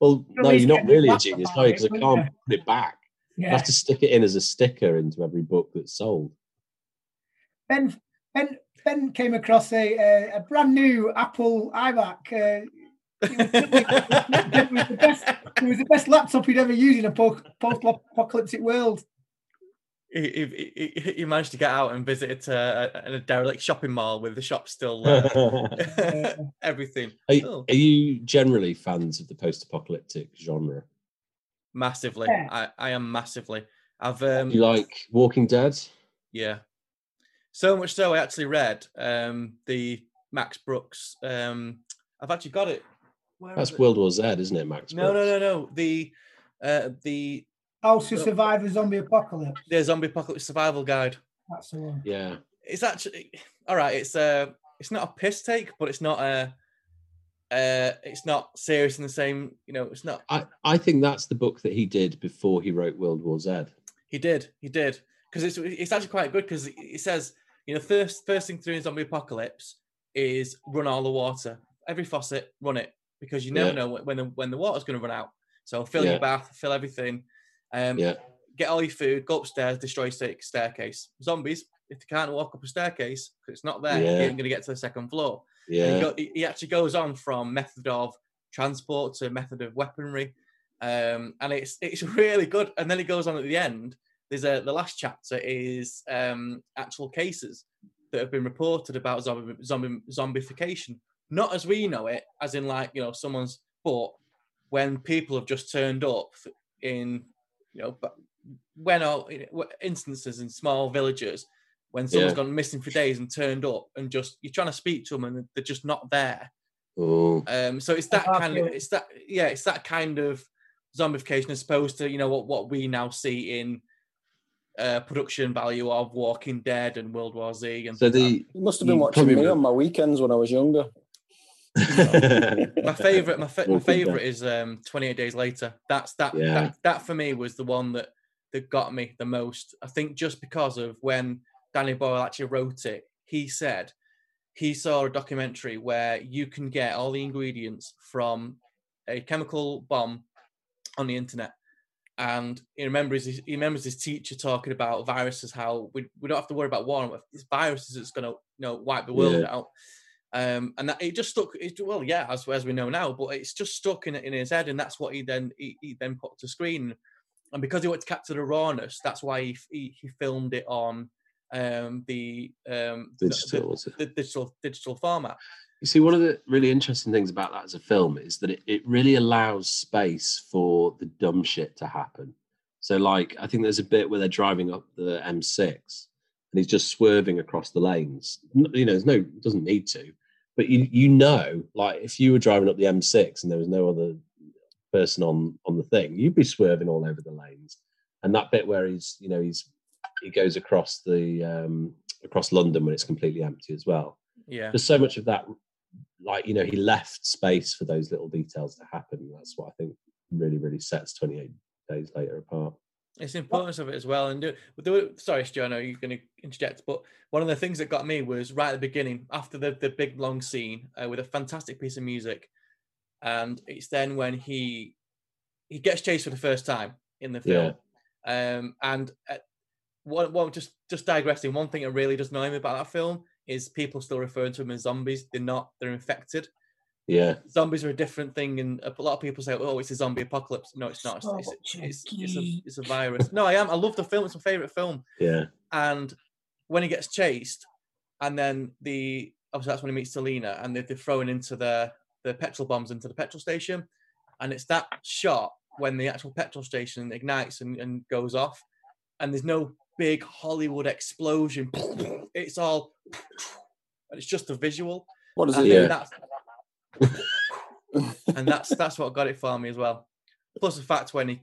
Well, no, you're not really a genius, about no, because I wouldn't can't put it back. I have to stick it in as a sticker into every book that's sold. Ben Ben Ben came across a a, a brand new Apple iMac. Uh, it was the best. It was the best laptop he'd ever used in a post-apocalyptic world. he, he, he, he managed to get out and visit uh, a, a derelict shopping mall with the shop still uh, everything. Are, Oh, are you generally fans of the post-apocalyptic genre? massively. Yeah. I, I am massively. I've um you like Walking Dead? yeah. So much so I actually read um the Max Brooks um I've actually got it. Where That's it? World War Z, isn't it, Max? Brooks? No, no, no, no. The uh the How to survive a zombie apocalypse. the zombie apocalypse survival guide. That's the one. Yeah. It's actually all right. It's uh, it's not a piss take, but it's not a, uh, it's not serious in the same. You know, it's not. I, I think that's the book that he did before he wrote World War Z. He did, he did, because it's it's actually quite good because it says you know first first thing through in zombie apocalypse is run all the water, every faucet, run it because you never Yeah. know when- when the when the water's going to run out. So fill Yeah. your bath, fill everything. Um, Yeah. Get all your food, go upstairs, destroy sta- staircase. Zombies, if they can't walk up a staircase, 'cause it's not there, Yeah. you ain't going to get to the second floor. Yeah. he, go, he actually goes on from method of transport to method of weaponry, um, and it's it's really good. And then he goes on at the end. There's a the last chapter is um, actual cases that have been reported about zombie, zombie zombification, not as we know it, as in like you know someone's, but when people have just turned up in you know, but when are instances in small villages when someone's Yeah. gone missing for days and turned up and just you're trying to speak to them and they're just not there. Oh, Um, so it's that kind of it's that yeah, it's that kind of zombification as opposed to you know what what we now see in uh, production value of Walking Dead and World War Z and so things the You must have been watching me on my weekends when I was younger. my favorite my, fa- my favorite is um 28 days later. That's that, Yeah. that that for me was the one that that got me the most. I think just because of when danny boyle actually wrote it he said he saw a documentary where you can get all the ingredients from a chemical bomb on the internet and he remembers his, he remembers his teacher talking about viruses how we, we don't have to worry about war it's viruses that's going to you know wipe the world Yeah. out um, and that it just stuck. It, well, yeah, as, as we know now, but it's just stuck in in his head, and that's what he then he, he then put to screen. And because he wanted to capture the rawness, that's why he he, he filmed it on um, the um, Digital, it? the, the digital digital format. You see, one of the really interesting things about that as a film is that it, it really allows space for the dumb shit to happen. So, like, I think there's a bit where they're driving up the M6 and he's just swerving across the lanes. You know, there's no, doesn't need to, but you you know, like, if you were driving up the M6 and there was no other person on on the thing, you'd be swerving all over the lanes. And that bit where he's, you know, he's he goes across the um across London when it's completely empty as well Yeah, there's so much of that like you know he left space for those little details to happen that's what i think really really sets 28 days later apart it's the importance of it as well. And do, were, sorry, Stu, I know you're going to interject, but one of the things that got me was right at the beginning, after the the big long scene uh, with a fantastic piece of music, and it's then when he he gets chased for the first time in the film, um, and uh, one, one just just digressing. One thing that really does annoy me about that film is people still referring to them as zombies. They're not. They're infected. yeah Zombies are a different thing, and a lot of people say, "Oh, it's a zombie apocalypse." No, it's not. It's, it's, it's, it's, a, it's a virus. No, I am. I love the film. It's my favorite film. yeah And when he gets chased, and then the obviously that's when he meets Selena, and they're, they're throwing into the the petrol bombs into the petrol station, and it's that shot when the actual petrol station ignites and, and goes off, and there's no big Hollywood explosion. It's all, and it's just a visual. What is And it? Yeah. that's and that's that's what got it for me as well. Plus the fact when he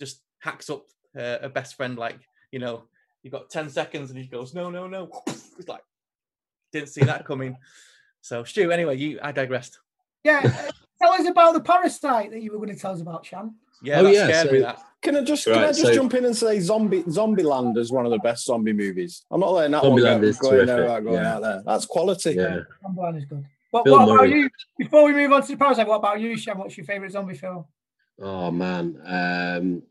just hacks up uh, a best friend, like you know, you got ten seconds, and he goes, "No, no, no." It's like didn't see that coming. So, Stu, anyway, you I digressed. Yeah, uh, tell us about the parasite that you were going to tell us about, Shan. Yeah, Oh, that yeah, scared so- me. That Can I just can I just so- jump in and say Zombie Zombieland is one of the best zombie movies. I'm not letting that one Zombieland go, is going, terrific, out, going yeah. out there. That's quality. Yeah. Zombieland is good. What, Bill what about Murray. you? Before we move on to the parasite, what about you, Shan? What's your favourite zombie film? Oh man. Um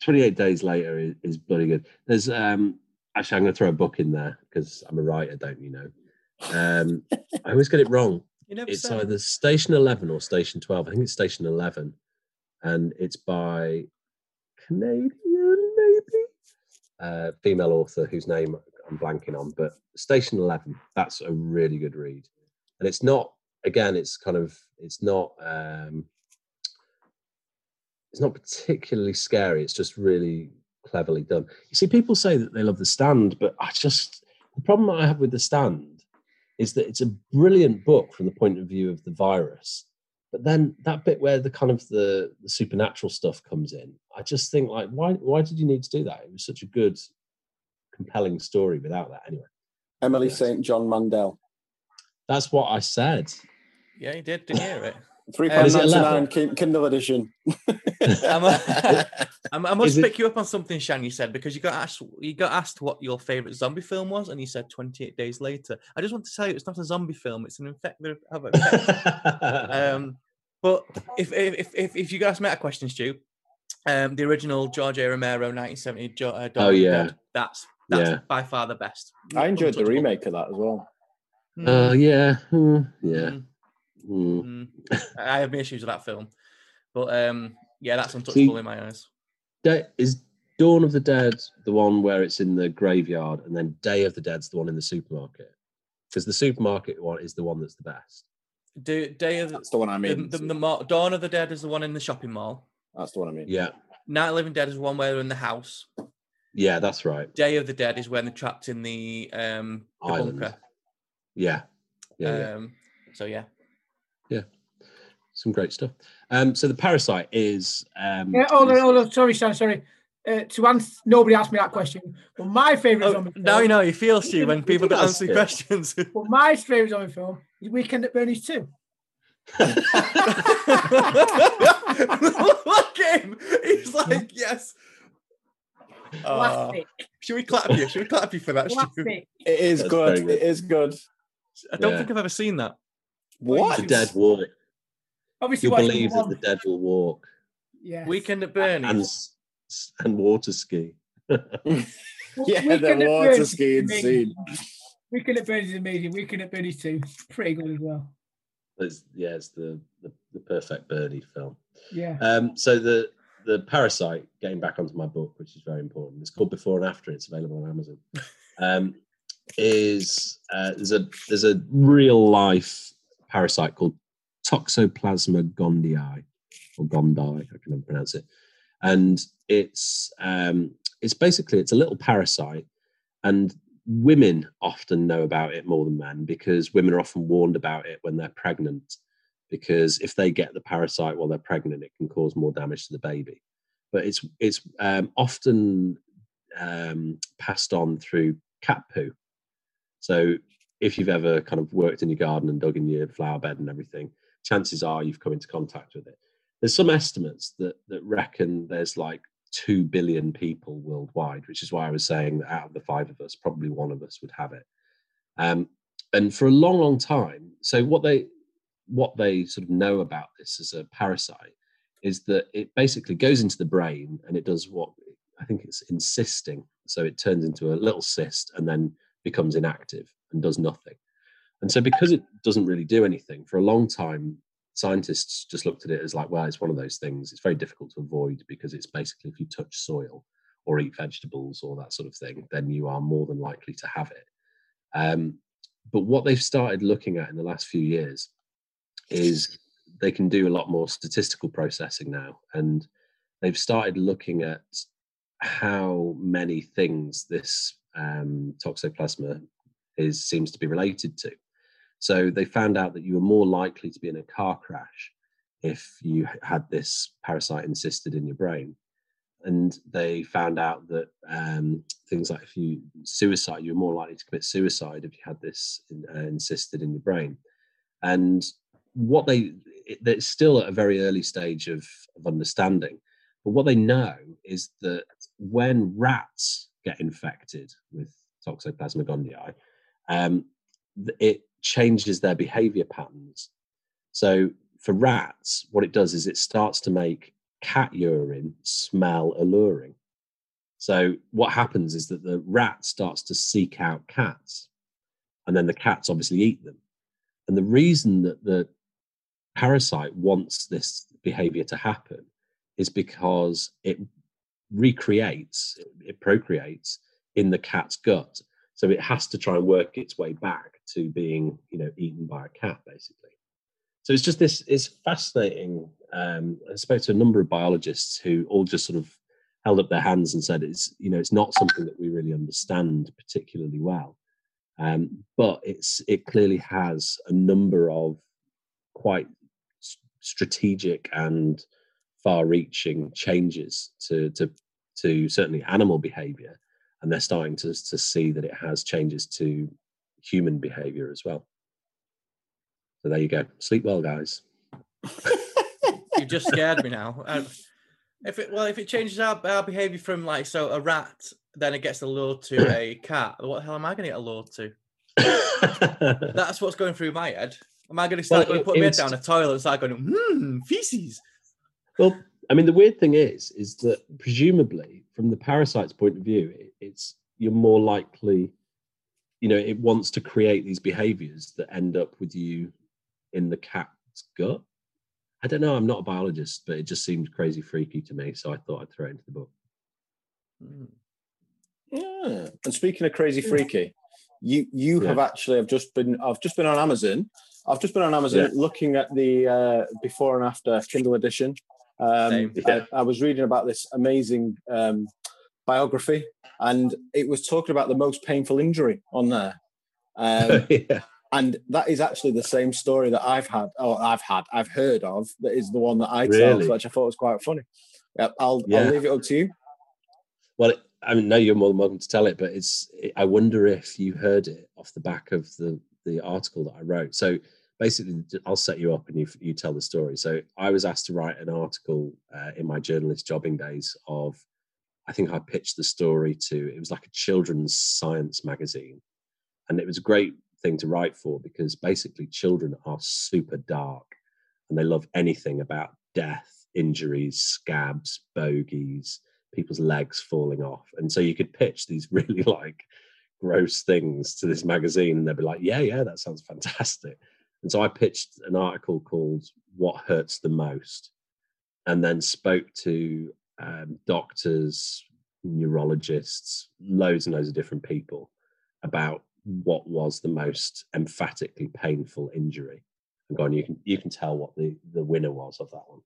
28 days later is, is bloody good. There's um actually I'm gonna throw a book in there because I'm a writer, don't you know? Um I always get it wrong. You never It's said. either Station 11 or Station 12. I think it's Station 11. And it's by Canadian, maybe? Uh, female author whose name I'm blanking on, but Station 11, that's a really good read. And it's not, again, it's kind of, it's not, um, it's not particularly scary. It's just really cleverly done. You see, people say that they love The Stand, but I just, the problem I have with The Stand is that it's a brilliant book from the point of view of the virus. But then that bit where the kind of the, the supernatural stuff comes in, I just think like, why why did you need to do that? It was such a good, compelling story without that. Anyway, Emily Yes. St. John Mandel. that's what I said. Yeah, you did. Didn't hear it? Three Uh, pound is it ninety 11? nine Kindle edition. I'm a- I'm- I must Is it- pick you up on something, Shan. You said because you got asked, you got asked what your favorite zombie film was, and you said 28 Days Later. I just want to tell you, it's not a zombie film; it's an infected. um, but if if if if you guys met a question, Stu, um, the original George A. Romero 1970 jo- uh, Oh, yeah. Dead, that's that's Yeah. by far the best. I enjoyed the remake of that as well. Mm, Oh yeah, mm, yeah. mm, mm. mm. I have my issues with that film, but um, yeah, that's untouchable in my eyes. Da- is Dawn of the Dead the one where it's in the graveyard, and then Day of the Dead's the one in the supermarket? Because the supermarket one is the one that's the best. Do, Day of the, That's the one I the, mean. the, the Mo- Dawn of the Dead is the one in the shopping mall. That's the one I mean. Yeah, Night of the Living Dead is one where they're in the house. yeah, that's right. Day of the Dead is when they're trapped in the um the Island. bunker. Yeah, yeah, yeah. Um, so yeah, some great stuff. Um, so the parasite is um, Yeah, hold on, is- hold on. Sorry, Shan, sorry. Uh, to answer, nobody asked me that question. But my favourite oh, zombie film. now you know you feel Stu when people did don't answer it. questions. But my favourite zombie film is Weekend at Bernie's 2. Look at him. He's like, yes. Uh, Classic. should we clap you? Should we clap you for that? It is That's good. good. It is good. I don't Yeah. think I've ever seen that. What? the dead walk. Obviously, You believe that the dead will walk Yeah. Weekend at and Bernie's. s- and water ski. Yeah, Weekend the at water Bernie's is skiing amazing. scene. Weekend at Bernie's is amazing. Weekend at Bernie's 2. Pretty good as well. It's, yeah, it's the, the the perfect Bernie film. Yeah. Um, so the the parasite, getting back onto my book, which is very important. It's called Before and After. It's available on Amazon. Um, is uh, there's a there's a real life parasite called Toxoplasma gondii or gondii. I can never pronounce it. And it's um, it's basically it's a little parasite, and women often know about it more than men because women are often warned about it when they're pregnant because if they get the parasite while they're pregnant it can cause more damage to the baby but it's it's um, often um, passed on through cat poo so if you've ever kind of worked in your garden and dug in your flower bed and everything chances are you've come into contact with it there's some estimates that that reckon there's like 2 billion people worldwide, which is why I was saying that out of the five of us, probably one of us would have it. Um, and for a long, long time, so what they what they sort of know about this as a parasite is that it basically goes into the brain and it does what I think it's encysting. So it turns into a little cyst and then becomes inactive and does nothing. And so because it doesn't really do anything, for a long time, scientists just looked at it as like, well, it's one of those things. It's very difficult to avoid because it's basically if you touch soil or eat vegetables or that sort of thing, then you are more than likely to have it. Um, but what they've started looking at in the last few years is they can do a lot more statistical processing now. And they've started looking at how many things this um, toxoplasma is seems to be related to. So they found out that you were more likely to be in a car crash if you had this parasite encysted in your brain. and they found out that um, things like if you suicide, you're more likely to commit suicide if you had this in, uh, encysted in your brain. And what they, it, it's still at a very early stage of, of understanding, but what they know is that when rats get infected with Toxoplasma gondii, um, it changes their behavior patterns. So for rats, what it does is it starts to make cat urine smell alluring. So what happens is that the rat starts to seek out cats, and then the cats obviously eat them. And the reason that the parasite wants this behavior to happen is because it recreates, it procreates in the cat's gut. So it has to try and work its way back to being, you know, eaten by a cat, basically. So it's just this is fascinating. Um, I spoke to a number of biologists who all just sort of held up their hands and said it's, you know, it's not something that we really understand particularly well. Um, but it's it clearly has a number of quite strategic and far-reaching changes to to to certainly animal behavior and they're starting to, to see that it has changes to human behavior as well so there you go sleep well guys You just scared me now. Um, if it well, if it changes our, our behavior from like so a rat, then it gets a allured to a cat. What the hell am I going to get a allured to? That's what's going through my head. Am I going to start Well, going put my head down a toilet and start going, hmm, feces? Well, I mean, the weird thing is, is that presumably, from the parasite's point of view, it, it's you're more likely, you know, it wants to create these behaviors that end up with you in the cat's gut. I don't know. I'm not a biologist, but it just seemed crazy freaky to me, so I thought I'd throw it into the book. Yeah. And speaking of crazy freaky, you you have actually I've just been I've just been on Amazon. I've just been on Amazon Yeah. looking at the uh, before and after Kindle edition. Um, Same. I, I was reading about this amazing um, biography, and it was talking about the most painful injury on there. Um, yeah. and that is actually the same story that I've had, or I've had, I've heard of. That is the one that I tell, which I thought was quite funny. Yep, I'll Yeah. I'll leave it up to you. Well, I mean, no, you're more than welcome to tell it, but it's. It, I wonder if you heard it off the back of the the article that I wrote. So basically, I'll set you up and you you tell the story. So I was asked to write an article uh, in my journalist jobbing days of. I think I pitched the story to. It was like a children's science magazine, and it was a great thing to write for because basically children are super dark, and they love anything about death, injuries, scabs, bogies people's legs falling off. And so you could pitch these really like gross things to this magazine and they'd be like, yeah, yeah, that sounds fantastic. And so I pitched an article called What Hurts the Most and then spoke to um, doctors, neurologists, loads and loads of different people about what was the most emphatically painful injury. And go you can you can tell what the the winner was of that one.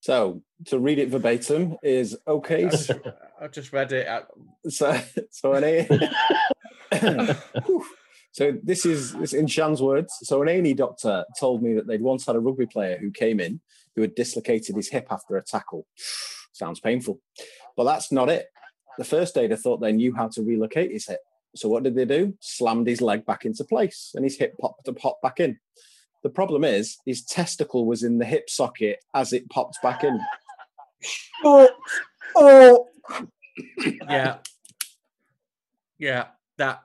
So to read it verbatim is okay. I've just read it. I- So, so an A. Whew. so this is this in Shan's words. So an A&E doctor told me that they'd once had a rugby player who came in who had dislocated his hip after a tackle. Sounds painful, but that's not it. The first aider thought they knew how to relocate his hip. So what did they do? Slammed his leg back into place, and his hip popped popped back in. The problem is his testicle was in the hip socket as it popped back in. Oh, oh, yeah. Yeah. That.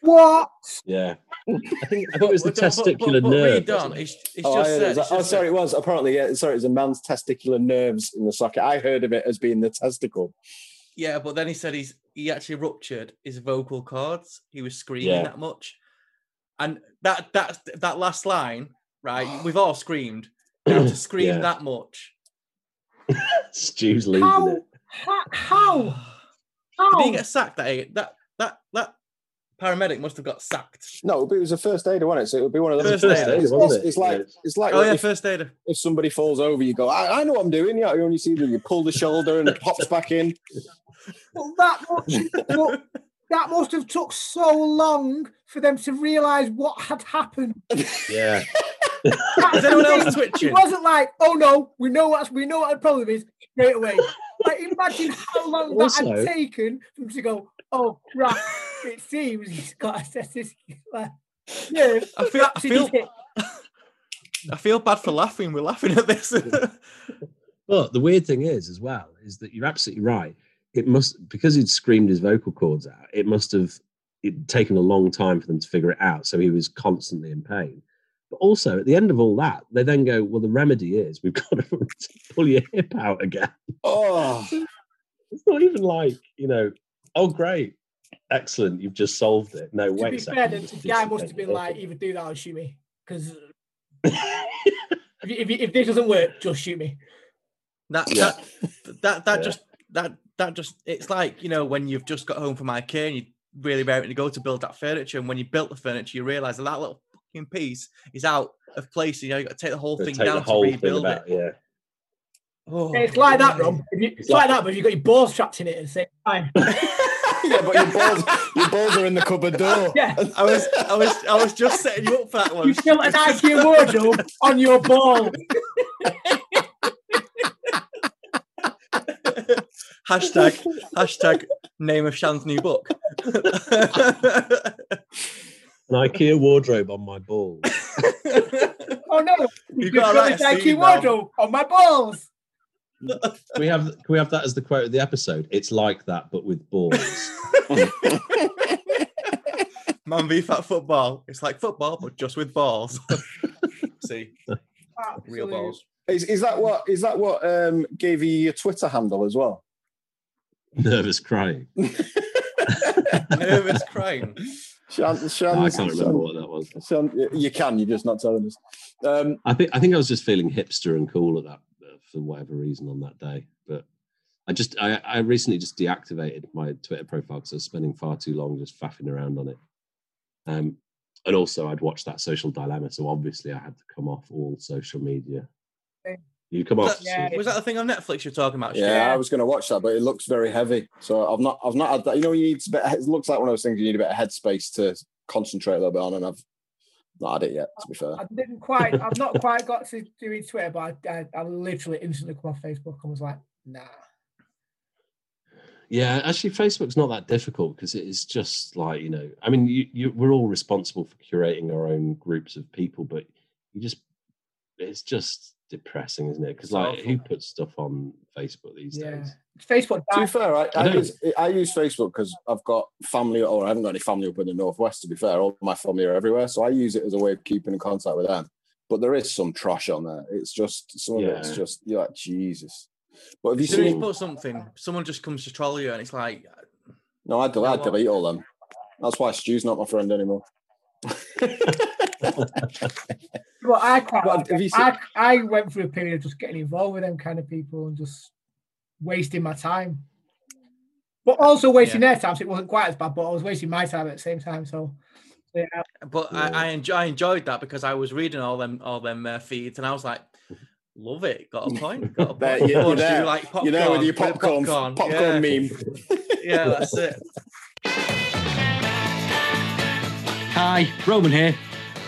What? Yeah. I think I think it was the But- but- but- testicular but nerve. read it? It's, it's oh, just said, it's that- oh, sorry, it was apparently. Yeah, sorry, it's a man's testicular nerves in the socket. I heard of it as being the testicle. Yeah, but then he said he's he actually ruptured his vocal cords. He was screaming Yeah. that much, and that that that last line, right? We've all screamed. Now to scream Yeah. that much. Stu's losing How? it. How? How? Did How? he get sacked? That that that that paramedic must have got sacked. No, but it was a first aider, wasn't it? So it would be one of those. First aider, it's, wasn't it's- it? it's like Yeah. it's like Oh yeah, if, first aider. if somebody falls over, you go, I, I know what I'm doing. Yeah, you only see that you pull the shoulder and it pops back in. Well, that must, well, that must have took so long for them to realise what had happened. Yeah. That's Is anyone the else thing. twitching? It wasn't like, oh no, we know what we know what the problem is straight away. like, imagine how long that had taken for him to go, oh, crap, it seems he's got a cystic. Like, yeah, I feel, I feel. I feel bad for laughing. We're laughing at this. But the weird thing is, as well, is that you're absolutely right. It must because he'd screamed his vocal cords out. It must have it taken a long time for them to figure it out. So he was constantly in pain. But also, at the end of all that, they then go, "Well, the remedy is we've got to pull your hip out again." Oh, It's not even like you know, oh great, excellent, you've just solved it. No, way. To wait be fair, the, the guy must have been like, either do that or shoot me. Because if, if, if this doesn't work, just shoot me. That Yeah. that that that Yeah. just that that just it's like you know when you've just got home from IKEA and you really raring to go to build that furniture and when you built the furniture you realise that that little fucking piece is out of place. You know you got to take the whole thing down whole to thing rebuild about- it. Yeah. Oh, It's like that, Rob. If you- It's like- like that, but you've got your balls trapped in it and the same time. yeah, but your balls, your balls are in the cupboard door. Yeah. I was I was I was just setting you up for that one. You built an IKEA wardrobe on your ball. hashtag hashtag name of Shan's new book. An IKEA wardrobe on my balls. Oh no! You You got built to an IKEA scene now. wardrobe on my balls. Can we have can we have that as the quote of the episode? It's like that, but with balls. Man v fat football. It's like football, but just with balls. See, real balls. Is, is that what is that what um, gave you your Twitter handle as well? Nervous crying. Nervous crying. Shan, Shan, I can't remember what that was. Shan, you can. You're just not telling us. Um, I think I think I was just feeling hipster and cool at that for whatever reason on that day. But I just I, I recently just deactivated my Twitter profile because I was spending far too long just faffing around on it. Um, and also I'd watched that social dilemma, so obviously I had to come off all social media. You come Was off. that, Yeah. was that the thing on Netflix you're talking about? yeah, Yeah. I was going to watch that, but it looks very heavy. So I've not I've not had that. You know, you need a bit. It looks like one of those things you need a bit of headspace to concentrate a little bit on, and I've not had it yet. To be fair, I didn't quite. I've not quite got to doing Twitter, but I, I, I literally instantly come off Facebook and was like, nah. Yeah, actually, Facebook's not that difficult because it is just like you know. I mean, you, you we're all responsible for curating our own groups of people, but you just it's just depressing, isn't it? Because like, who puts stuff on Facebook these Yeah. days? Facebook. to be fair, I, I I, don't- use, I use Facebook because I've got family, or I haven't got any family up in the northwest. To be fair, all my family are everywhere, so I use it as a way of keeping in contact with them. But there is some trash on there. It's just some of it's Yeah. just you're like Jesus. But have you As soon as you seen? put something, someone just comes to troll you, and it's like, No, I, del- Yeah, I delete all them. That's why Stu's not my friend anymore. But I quite. But like you seen- I, I went through a period of just getting involved with them kind of people and just wasting my time. But also wasting their time, so it wasn't quite as bad. But I was wasting my time at the same time. So, so yeah, but I, I enjoy I enjoyed that because I was reading all them all them uh, feeds, and I was like, love it. Got a point. Got a point. There, you're, Of you're course, you there. like you're with your popcorn, popcorn, popcorn, yeah. meme. Yeah, that's it. Hi, Roman here.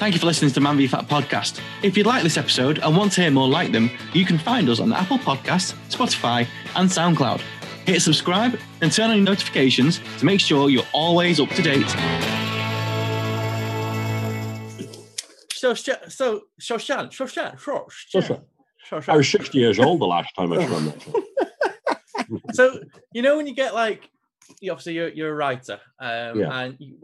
Thank you for listening to the Man v Fat podcast. If you'd like this episode and want to hear more like them, you can find us on Apple Podcasts, Spotify, and SoundCloud. Hit subscribe and turn on your notifications to make sure you're always up to date. So, Sh- so, Shoshan, Shoshan, Shoshan, Shoshan. I was 60 years old the last time I swam that. swim. so you know when you get like you obviously you're, you're a writer um Yeah. and you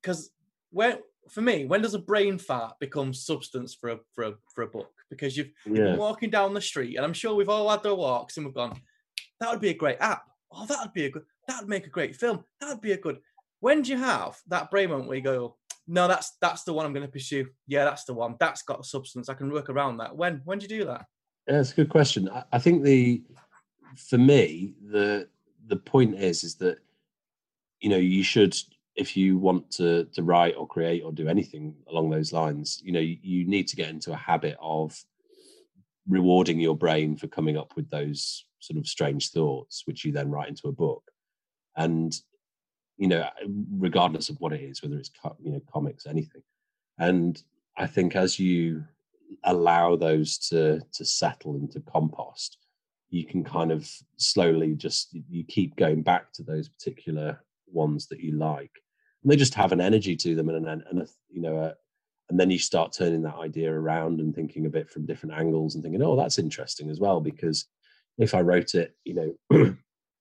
because when for me when does a brain fart become substance for a for a for a book? Because you've, you've been walking down the street and i'm sure we've all had our walks and we've gone that would be a great app. Oh that would be a good that would make a great film. That would be a good when do you have that brain moment where you go no that's that's the one i'm going to pursue. Yeah that's the one. That's got substance. I can work around that. When when do you do that? Yeah, it's a good question. I, I think the for me the the point is is that you know you should if you want to to write or create or do anything along those lines, you know you, you need to get into a habit of rewarding your brain for coming up with those sort of strange thoughts, which you then write into a book, and you know regardless of what it is, whether it's you know comics, anything, and I think as you allow those to to settle into compost you can kind of slowly just you keep going back to those particular ones that you like and they just have an energy to them and an and a, you know a, and then you start turning that idea around and thinking a bit from different angles and thinking oh that's interesting as well because if i wrote it you know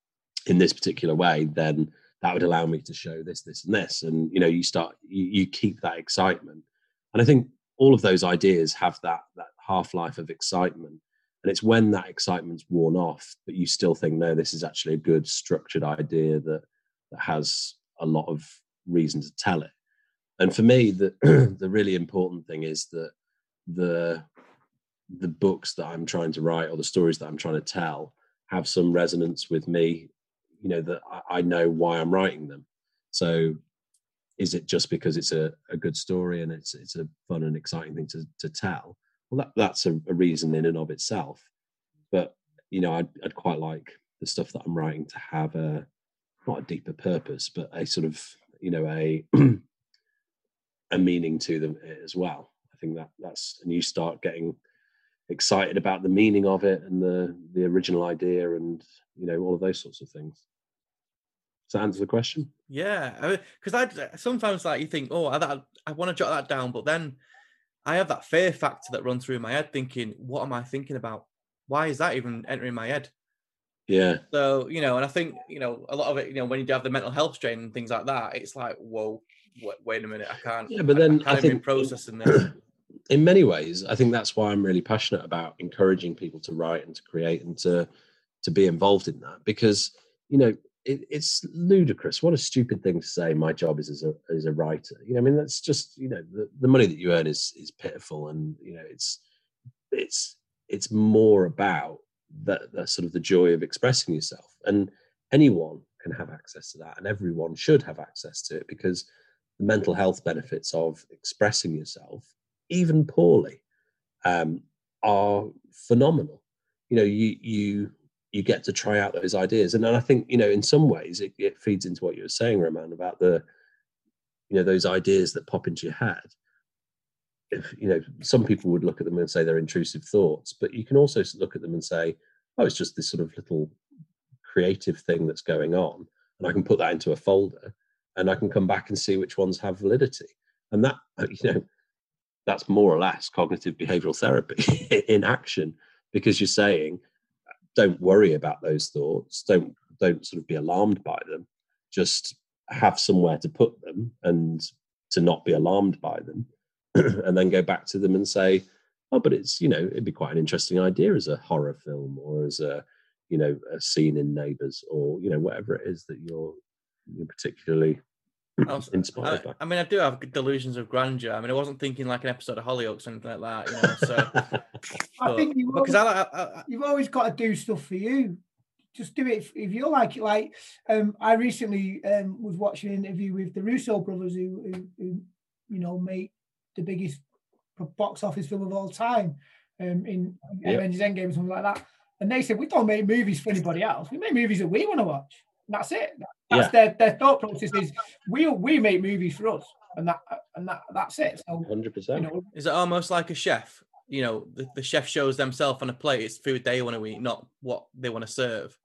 in this particular way then that would allow me to show this this and this. And you know you start you, you keep that excitement. And i think all of those ideas have that that half life of excitement. And it's when that excitement's worn off that you still think no this is actually a good structured idea that that has a lot of reason to tell it. And for me the the really important thing is that the the books that i'm trying to write or the stories that i'm trying to tell have some resonance with me you know that I, I know why i'm writing them. So is it just because it's a, a good story and it's it's a fun and exciting thing to, to tell? Well that, that's a, a reason in and of itself. But you know I'd, I'd quite like the stuff that i'm writing to have a not a deeper purpose but a sort of you know a a meaning to them as well i think that that's and you start getting excited about the meaning of it and the the original idea and you know all of those sorts of things that answer the question Yeah, because I sometimes like you think, oh, I, I want to jot that down, but then I have that fear factor that runs through my head, thinking, what am I thinking about? Why is that even entering my head? Yeah So you know, and I think you know a lot of it, you know, when you do have the mental health strain and things like that, it's like, whoa, wait, wait a minute, I can't. Yeah, but then I, I think- processing this. in many ways i think that's why i'm really passionate about encouraging people to write and to create and to to be involved in that because you know it, it's ludicrous what a stupid thing to say my job is as a as a writer you know i mean that's just you know the, the money that you earn is is pitiful and you know it's it's it's more about that sort of the joy of expressing yourself. And anyone can have access to that and everyone should have access to it because the mental health benefits of expressing yourself even poorly um, are phenomenal. You know you you you get to try out those ideas. And i think you know in some ways it, it feeds into what you were saying roman about the you know those ideas that pop into your head you know some people would look at them and say they're intrusive thoughts but you can also look at them and say oh it's just this sort of little creative thing that's going on and i can put that into a folder and i can come back and see which ones have validity. And that uh, you know that's more or less cognitive behavioral therapy in action because you're saying don't worry about those thoughts don't don't sort of be alarmed by them just have somewhere to put them and to not be alarmed by them and then go back to them and say oh but it's you know it'd be quite an interesting idea as a horror film or as a you know a scene in neighbors or you know whatever it is that you're you're particularly I was- inspired I, by I mean, I do have delusions of grandeur. I mean, I wasn't thinking like an episode of Hollyoaks or anything like that, you know. So, I think you because I, like- I, I, you've always got to do stuff for you. Just do it if, if you like it. Like um, I recently um, was watching an interview with the Russo brothers, who, who, who you know make the biggest box office film of all time um, in Yeah. Avengers Endgame or something like that. And they said we don't make movies for anybody else. We make movies that we want to watch. And that's it. That's Yeah. their, their thought process is we we make movies for us, and that and that that's it. So 100% you know, is it almost like a chef? You know, the, the chef shows themselves on a plate. It's food they want to eat, not what they want to serve.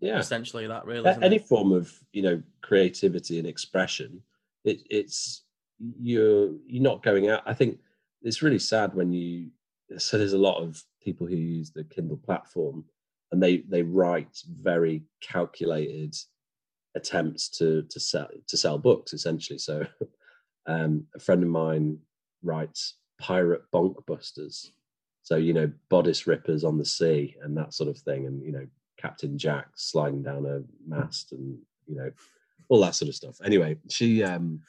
yeah Essentially, that really. Isn't any it? form of you know creativity and expression it, it's you're you're not going out. I think it's really sad when you so there's a lot of people who use the kindle platform and they they write very calculated attempts to to sell to sell books essentially. So um a friend of mine writes pirate bonk busters. So you know bodice rippers on the sea and that sort of thing and you know captain jack sliding down a mast and you know all that sort of stuff. Anyway she um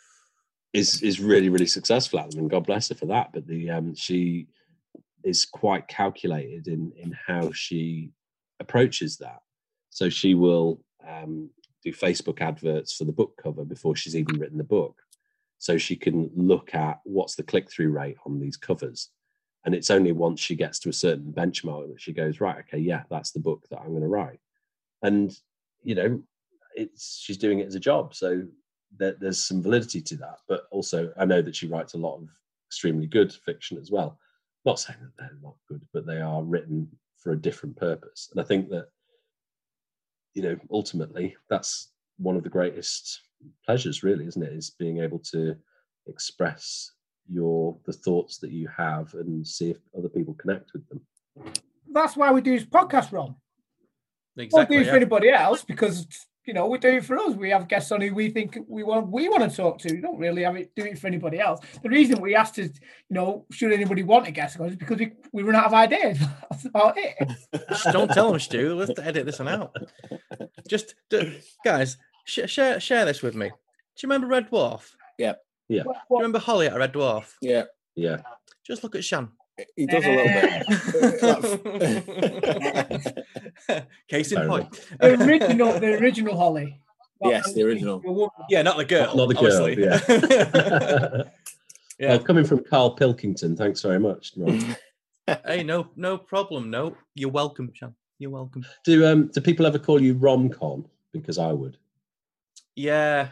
is is really really successful at them and god bless her for that but the um she is quite calculated in in how she approaches that. So she will um do facebook adverts for the book cover before she's even written the book so she can look at what's the click-through rate on these covers. And it's only once she gets to a certain benchmark that she goes right okay yeah that's the book that i'm going to write. And you know it's she's doing it as a job so there, there's some validity to that but also i know that she writes a lot of extremely good fiction as well not saying that they're not good but they are written for a different purpose. And I think that, you know, ultimately that's one of the greatest pleasures, really, isn't it? Is being able to express your the thoughts that you have and see if other people connect with them. That's why we do this podcast, Ron. Exactly. Don't do it for anybody else because you know we do it for us. We have guests on who we think we want we want to talk to. We don't really have it do it for anybody else. The reason we asked is, you know, should anybody want a guest on is because we, we run out of ideas. That's about it. Shh, don't tell them, Stu. Let's edit this one out. Just d- guys, sh- share share this with me. Do you remember Red Dwarf? Yeah. Yeah. Do you remember Holly at Red Dwarf? Yeah. Yeah. Just look at Shan. He does a little bit. Case in Fair point. The original, the original Holly. yes, the original. Yeah, not the girl. Not the girl, obviously. yeah. Yeah. Well, coming from Carl Pilkington, thanks very much. Ron. hey, no, no problem. No, you're welcome, Shan. You're welcome. do um do people ever call you Romcon? Because I would. Yeah,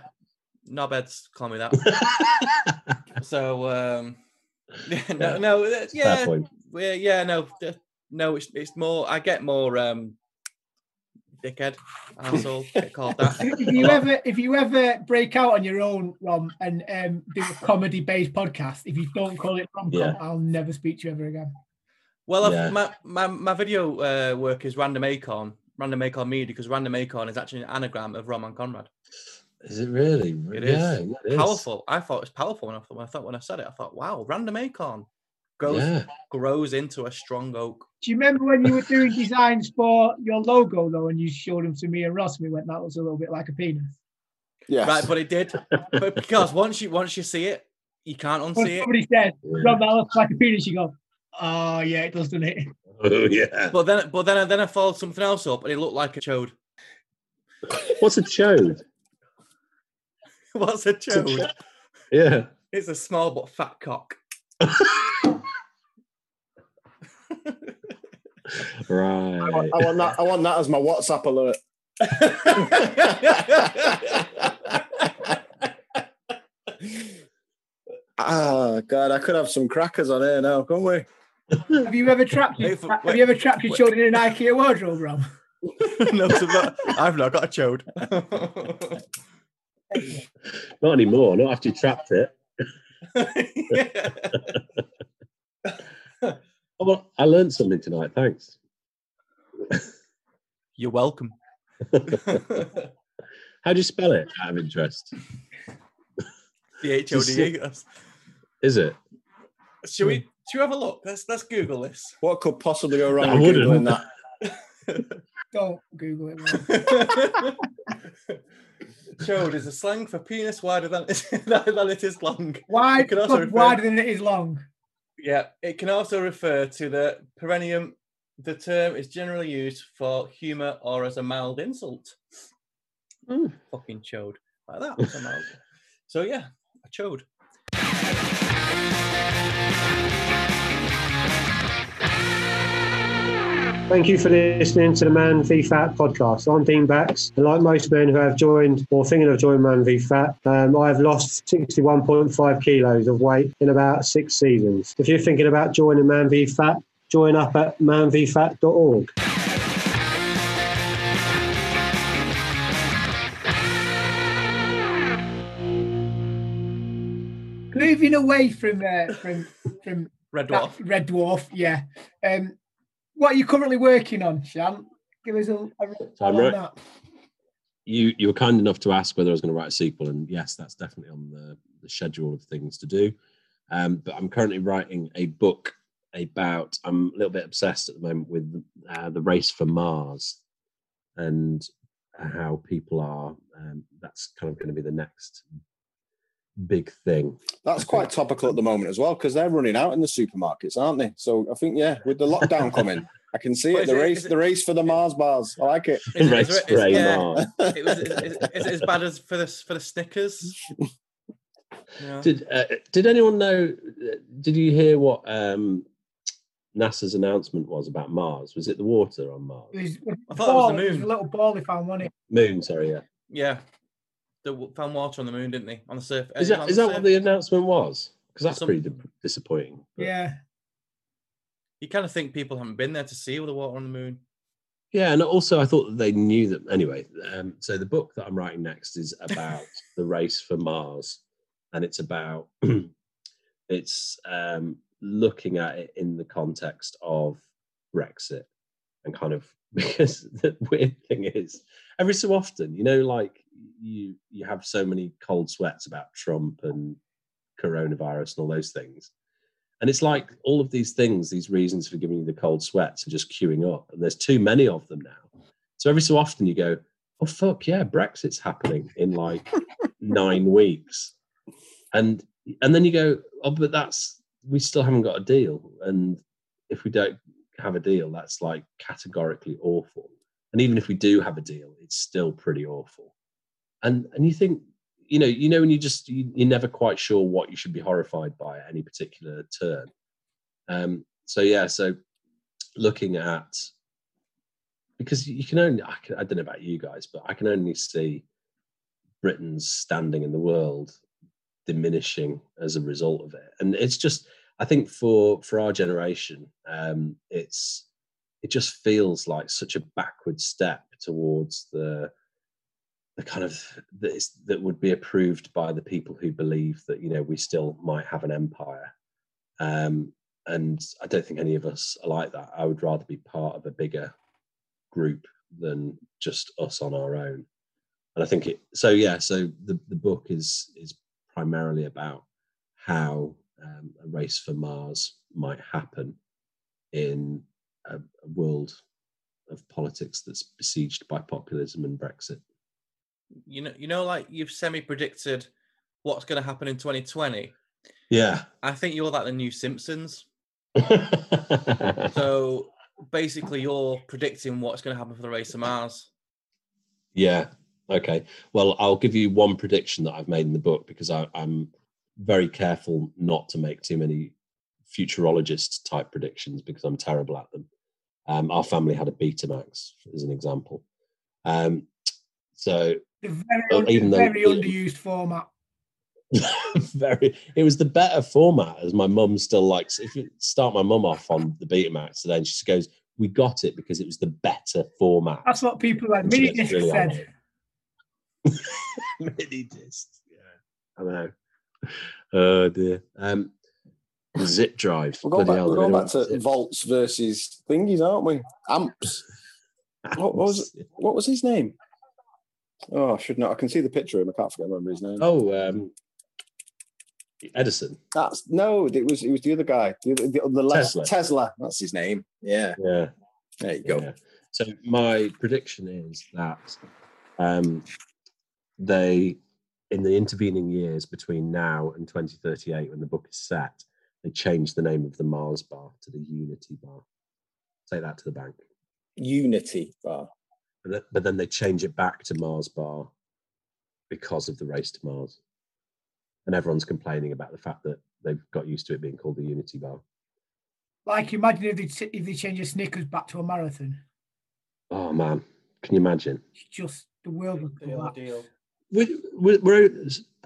knobheads call me that. so, um, yeah, no, Yeah. no, uh, yeah, yeah, yeah, no, no, it's it's more. I get more um, dickhead, asshole, get called that. If you ever, if you ever break out on your own, Rom, and um, do a comedy-based podcast, if you don't call it rom Yeah. I'll never speak to you ever again. Well, Yeah. my, my my video uh, work is Random Acorn, Random Acorn Media, because Random Acorn is actually an anagram of Rom and Conrad. Is it really? It is yeah, it is. powerful. I thought it was powerful when I thought when I thought when I said it. I thought, wow, Random Acorn grows Yeah. grows into a strong oak. Do you remember when you were doing designs for your logo though, and you showed them to me and Ross? And we went, that was a little bit like a penis. Yeah. Right, but it did. but because once you once you see it, you can't When unsee it. somebody said, Rob, that looks like a penis, you go, oh yeah, it does, doesn't it? Oh yeah. But then, but then, I- then I followed something else up, and it looked like a chode. What's a chode? What's a chode? Yeah. It's a small but fat cock. Right. I want, I want that. I want that as my WhatsApp alert. Ah, God, I could have some crackers on here now, can't we? Have you ever trapped your, Wait for- have you ever trapped your children in an IKEA wardrobe, Rob? no, so not, I've not got a chode. Not anymore. Not after you trapped it. Oh, well, I learned something tonight. Thanks. You're welcome. How do you spell it? Out of interest. The H O D E. Is it? Should we? Should we have a look? Let's let's Google this. What could possibly go wrong I with wouldn't. googling that? Don't Google it. Rob. Chode is a slang for penis wider than than it is long. Wide, It can also refer- wider than it is long. Yeah, it can also refer to the perineum. The term is generally used for humour or as a mild insult. Hmm. Fucking chode. Like that. was a mild- so yeah, a chode. Thank you for listening to the Man v Fat podcast. I'm Dean Bax, and like most men who have joined or thinking of joining Man v Fat, um, I've lost 61.5 kilos of weight in about six seasons. If you're thinking about joining Man v Fat, join up at manvfat.org. Moving away from uh, from from Red that Dwarf. Red Dwarf, yeah. Um, what are you currently working on, Shan? Give us a, a So I'm right. that. You you were kind enough to ask whether I was going to write a sequel, and yes, that's definitely on the, the schedule of things to do. Um, but I'm currently writing a book about. I'm a little bit obsessed at the moment with uh, the race for Mars, and how people are. Um, that's kind of going to be the next big thing. That's quite topical at the moment as well because they're running out in the supermarkets, aren't they? So I think yeah, with the lockdown coming, I can see What it. is The it? race, it- the race for the Mars bars. I like it. Is it- Race is it- for is- yeah, Mars. it was, is, is, is it as bad as for the for the Snickers? Yeah. Did uh, did anyone know? Did you hear what um, NASA's announcement was about Mars? Was it the water on Mars? It was, I thought it was the ball, It was moon. a little ball they found, wasn't it? Moon, sorry, yeah. Yeah, they found water on the moon, didn't they? On the surface. Is that is that what the announcement was? Because that's Some- pretty disappointing. but- Yeah. You kind of think people haven't been there to see all the water on the moon. Yeah, and also I thought that they knew that. Anyway, um, so the book that I'm writing next is about the race for Mars, and it's about it's um, looking at it in the context of Brexit and kind of because the weird thing is every so often, you know, like you you have so many cold sweats about Trump and coronavirus and all those things. And it's like all of these things, these reasons for giving you the cold sweats are just queuing up. And there's too many of them now. So every so often you go, oh, fuck, yeah, Brexit's happening in like nine weeks. And and then you go, oh, but that's, we still haven't got a deal. And if we don't have a deal, that's like categorically awful. And even if we do have a deal, it's still pretty awful. And and you think, you know, you know, when you just you, you're never quite sure what you should be horrified by at any particular turn. Um, so yeah, so looking at because you can only I, can, I don't know about you guys, but I can only see Britain's standing in the world diminishing as a result of it, and it's just I think for for our generation, um, it's it just feels like such a backward step towards the the kind of that, that would be approved by the people who believe that you know we still might have an empire. Um, and i don't think any of us are like that. I would rather be part of a bigger group than just us on our own. And i think it so yeah so the, the book is is primarily about how um, a race for mars might happen in a, a world of politics that's besieged by populism and brexit You know, you know, like you've semi-predicted what's going to happen in 2020. yeah I think you're like the new Simpsons. so basically, you're predicting what's going to happen for the race to Mars. Yeah. Okay. Well, I'll give you one prediction that I've made in the book because I, I'm very careful not to make too many futurologist type predictions because I'm terrible at them. Um, our family had a Betamax as an example. Um, so The very, even though- very underused format. very, it was the better format as my mum still likes. If you start my mum off on the Betamax and she goes, "We got it because it was the better format." That's what people like mini disc really said. mini disc. Yeah, I know. Oh dear. Um, zip drive. We're going back, hell, we're going back to what volts versus thingies, aren't we? Amps. What was what was his name? Oh, I should know. I can see the picture of him. I can't forget remember his name. Oh, um, Edison. That's no. It was it was the other guy. The, the, the less, Tesla. Tesla. That's his name. Yeah. Yeah. There you go. Yeah. So my prediction is that um, they, in the intervening years between now and 2038, when the book is set, they change the name of the Mars bar to the Unity bar. Take that to the bank. Unity bar. But, th- but then they change it back to Mars bar because of the race to Mars. And everyone's complaining about the fact that they've got used to it being called the Unity bar. Like, imagine if they t- if they change a Snickers back to a marathon. Oh man, can you imagine? It's just the world would collapse. Were, were, were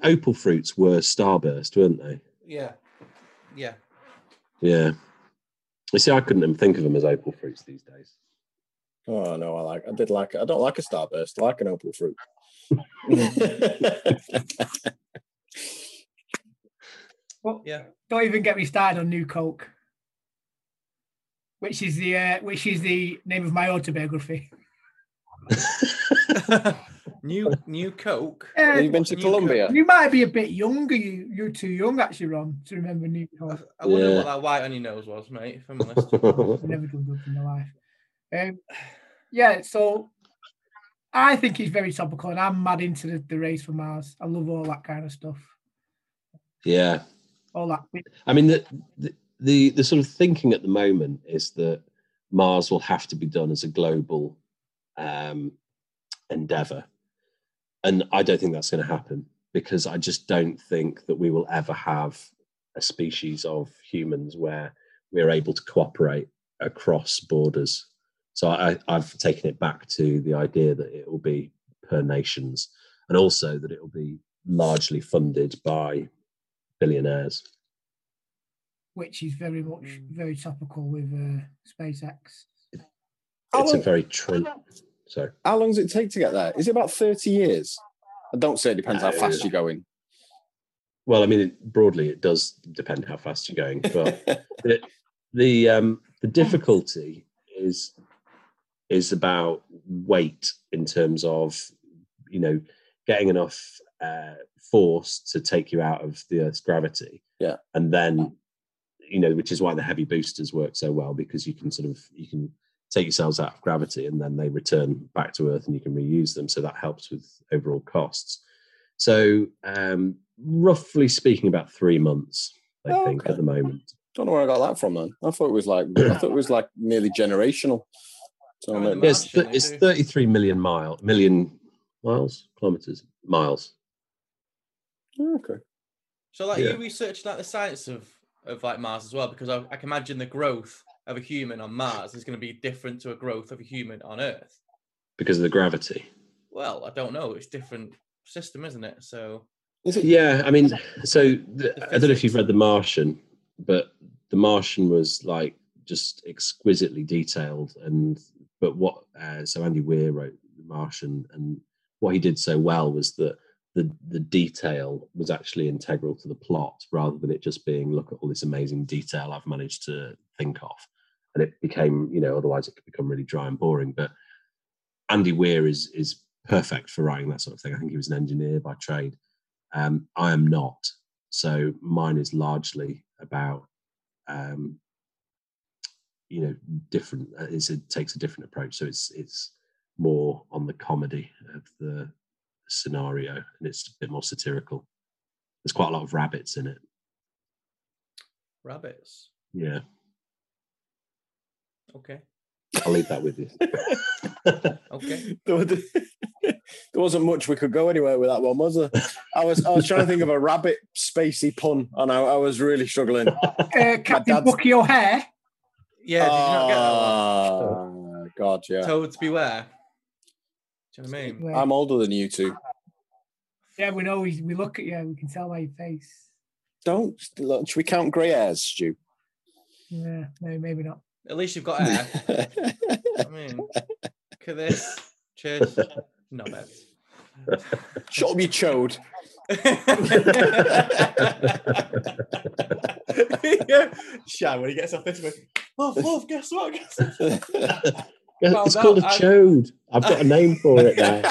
opal fruits were starburst, weren't they? Yeah, yeah. Yeah. You see, I couldn't even think of them as opal fruits these days. Oh no, I like. I did like. I don't like a starburst. I like an opal fruit. Well, yeah. Don't even get me started on New Coke, which is the uh, which is the name of my autobiography. New New Coke. Uh, Have you been to New Colombia? You might be a bit younger. You you're too young actually, Ron, to remember New Coke. I wonder Yeah. what that white on your nose was, mate. If I'm honest. I've never done drugs in my life. Um, yeah, so I think it's very topical, and I'm mad into the, the race for Mars. I love all that kind of stuff. Yeah. All that. I mean, the, the, the, the sort of thinking at the moment is that Mars will have to be done as a global um, endeavor. And I don't think that's going to happen because I just don't think that we will ever have a species of humans where we're able to cooperate across borders. So I, I've taken it back to the idea that it will be per nations and also that it will be largely funded by billionaires. which is very much very topical with uh, SpaceX. How It's a very trend. Sorry. How long does it take to get there? Is it about 30 years? I don't say it depends how fast you're going. Well, I mean, it, broadly, it does depend how fast you're going, but the the, um, the difficulty is is about weight in terms of you know getting enough uh, force to take you out of the Earth's gravity, Yeah. and then you know, which is why the heavy boosters work so well because you can sort of you can take yourselves out of gravity and then they return back to Earth and you can reuse them. So that helps with overall costs. So um, roughly speaking, about three months, I Oh, think, okay. at the moment. Don't know where I got that from then. I thought it was like I thought it was like nearly generational. So Oh, maybe- the Yes, Martian, they it's do. 33 million mile million miles, kilometers, miles. okay. So, like, Yeah. you researched like the science of of like Mars as well, because I, I can imagine the growth of a human on Mars is going to be different to a growth of a human on Earth. because of the gravity. Well, I don't know. It's different system, isn't it? So, Is it? Yeah, I mean, so the, The I don't know if you've read The Martian, but The Martian was like just exquisitely detailed. And but what uh, so Andy Weir wrote The Martian, and what he did so well was that the the detail was actually integral to the plot, rather than it just being look at all this amazing detail I've managed to think of. And it became, you know, otherwise it could become really dry and boring. But Andy Weir is is perfect for writing that sort of thing. I think he was an engineer by trade. Um, I am not. So mine is largely about, um, you know, different. uh, It's, it takes a different approach. So it's it's more on the comedy of the scenario, and it's a bit more satirical. There's quite a lot of rabbits in it. rabbits. Yeah, Okay. I'll leave that with you. Okay. There, was- there wasn't much we could go anywhere with that one, was there? I was I was trying to think of a rabbit spacey pun, and I, I was really struggling. Uh, Captain dad's- Bucky O'Hare. Yeah. Did you not get that one? Ah, God, yeah. Toads beware. Do you know what I mean? I'm older than you two. Yeah, we know. We, we look at you. We can tell by your face. Don't look, should we count grey hairs, Stu? Yeah, no, maybe not. At least you've got hair. I mean, look at this. Cheers. No bad. Shut up, you chode. yeah. Shan, when he gets off this way, oh, Wolf, guess what? Guess what? Well, it's that- called a I- chode. I've got a name for it now.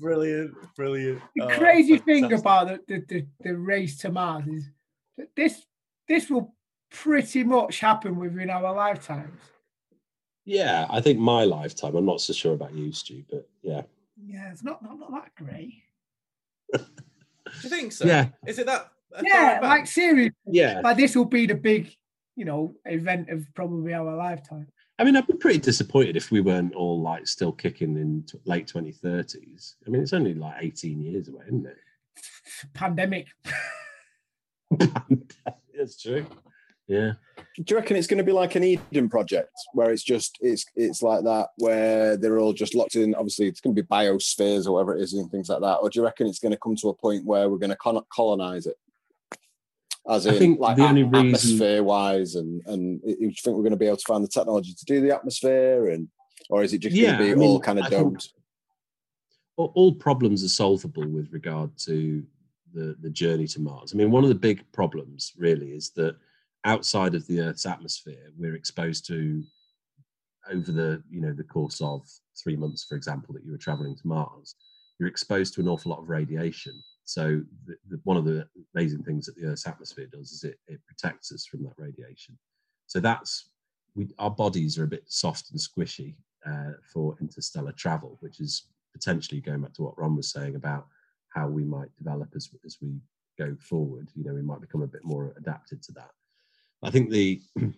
brilliant, brilliant. The Oh, crazy thing about the, the, the, the race to Mars is that this this will pretty much happen within our lifetimes. Yeah, I think my lifetime. I'm not so sure about you, Stu, but yeah. Yeah, it's not not, not that great. Do you think so? Yeah. Is it that? that Yeah, like advanced? seriously, Yeah. like this will be the big, you know, event of probably our lifetime. I mean, I'd be pretty disappointed if we weren't all like still kicking in t- late 2030s. I mean, it's only like 18 years away, isn't it? Pandemic. That's true. Yeah. Do you reckon it's going to be like an Eden project where it's just it's it's like that where they're all just locked in? Obviously, it's going to be biospheres or whatever it is and things like that. Or do you reckon it's going to come to a point where we're going to con- colonize it? As I in, think like the only reason- atmosphere wise, and and do you think we're going to be able to find the technology to do the atmosphere, and or is it just Yeah, going to be I mean, all kind of I think- domed? all, all problems are solvable with regard to the, the journey to Mars. I mean, one of the big problems really is that outside of the Earth's atmosphere, we're exposed to over the you know the course of three months, for example, that you were traveling to Mars, you're exposed to an awful lot of radiation. So the, the, one of the amazing things that the Earth's atmosphere does is it, it protects us from that radiation. So that's we our bodies are a bit soft and squishy uh, for interstellar travel, which is potentially going back to what Ron was saying about how we might develop as as we go forward. You know, we might become a bit more adapted to that. I think the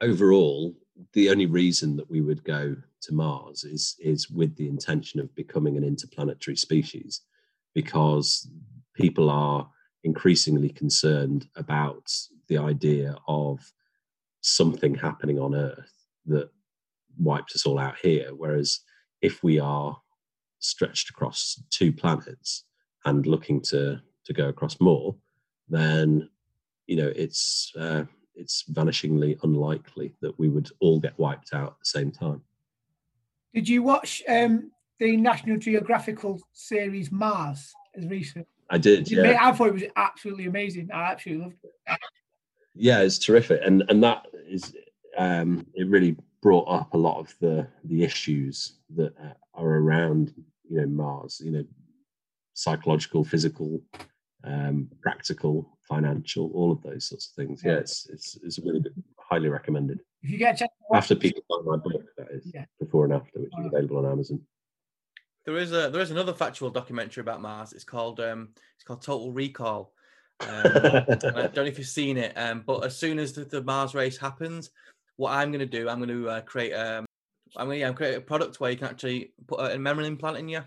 overall the only reason that we would go to Mars is is with the intention of becoming an interplanetary species, because people are increasingly concerned about the idea of something happening on Earth that wipes us all out here. Whereas if we are stretched across two planets and looking to to go across more, then you know it's uh, it's vanishingly unlikely that we would all get wiped out at the same time. Did you watch um, the National Geographical series Mars as recent? I did, yeah, I thought it was absolutely amazing. I absolutely loved it. yeah, it's terrific, and and that is um, it really brought up a lot of the the issues that uh, are around you know Mars, you know, psychological, physical, um, practical, financial, all of those sorts of things. Yeah, it's it's it's really good, highly recommended. If you get a chance to watch After people buy my book, that is Yeah. before and after, which is available on Amazon. There is a there is another factual documentary about Mars. It's called um it's called Total Recall. Um, I don't know if you've seen it, um, but as soon as the, the Mars race happens, what I'm going to do, I'm going to uh, create um I'm going to yeah, create a product where you can actually put a memory implant in you,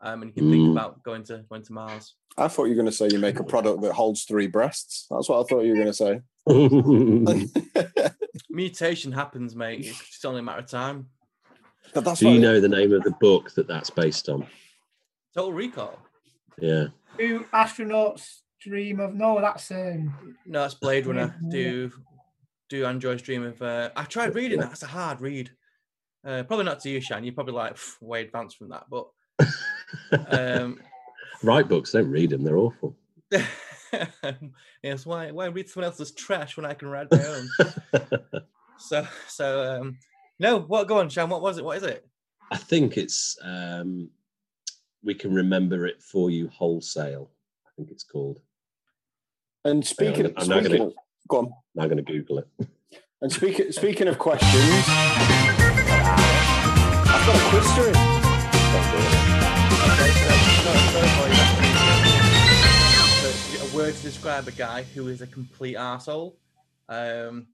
um, and you can think Mm. about going to going to Mars. I thought you were going to say you make a product that holds three breasts. That's what I thought you were going to say. Mutation happens, mate. It's just only a matter of time. But that's Do you know the name of the book that that's based on? Total Recall. Yeah. Do astronauts dream of? No, that's um. No, that's Blade Runner. Do do androids dream of? Uh, I tried reading that. It's a hard read. Uh, probably not to you, Shan. You're probably like way advanced from that, but um, Write books, don't read them, they're awful. yes. Why why read someone else's trash when I can write my own? so so um, no. What? Go on, Shan. What was it? What is it? I think it's um, we can remember it for you wholesale. I think it's called. And speaking, I'm, I'm now speaking going of, go on. to now going to Google it. And speaking speaking of questions, I've got a quiz for you. So, a word to describe a guy who is a complete arsehole. Um,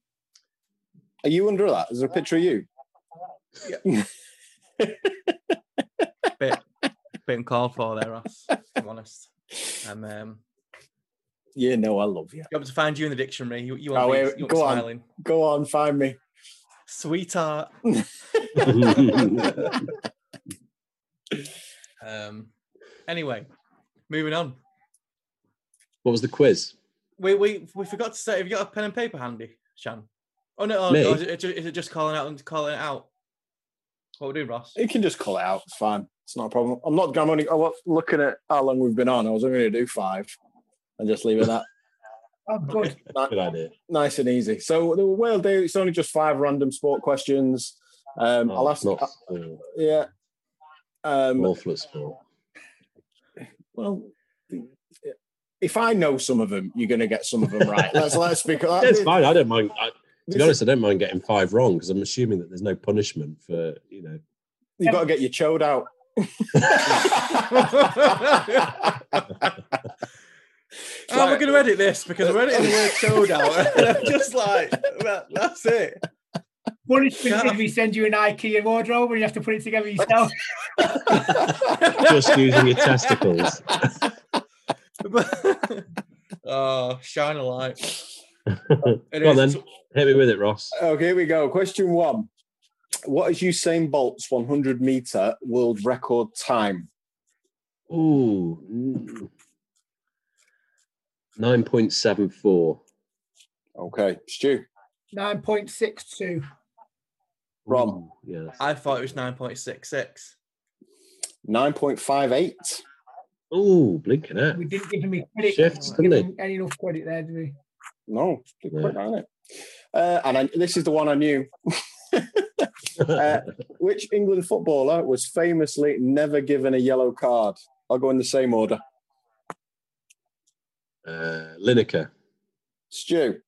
Are you under that? Is there a picture of you? bit bit called for there, Ross. if I'm honest. Um, um, Yeah, no, I love you. you to find you in the dictionary? You, you want Oh, wait, you want go me on. smiling? Go on, find me. Sweetheart. um. Anyway, moving on. What was the quiz? We we we forgot to say. Have you got a pen and paper handy, Shan? Oh no! Oh, Me? is, it, is it just calling out and calling it out? What we doing, Ross? You can just call it out. It's fine. It's not a problem. I'm not. I'm only. I was looking at how long we've been on. I was only going to do five, and just leave it at that. Oh, good. Good idea. nice and easy. So the way I'll do. It's only just five random sport questions. Um, Oh, I'll ask. not sport. yeah. Um, awful at sport. well, if I know some of them, you're going to get some of them right. Let's let's speak. Yeah, it's fine. I don't mind. I, to be honest, I don't mind getting five wrong because I'm assuming that there's no punishment for you know. You've got to get your chode out. Oh, we're going to edit this because we're editing the word showed out. And I'm just like, that, that's it. Punishment if we send you an IKEA wardrobe and you have to put it together yourself. Just using your testicles. oh, shine a light. It Go on then, hit me with it, Ross. Okay, here we go. Question one. What is Usain Bolt's 100 meter world record time? Ooh, mm. nine point seven four. Okay, Stu. 9.62. Rom. Yes. I thought it was 9.66. 9.58. Oh, blinking out. We didn't give him any credit. Shifts, didn't him any enough credit there, did we? No, good Yeah. quick, it? Uh, and I, this is the one I knew. Uh, which England footballer was famously never given a yellow card? I'll go in the same order. Uh, Lineker. Stu.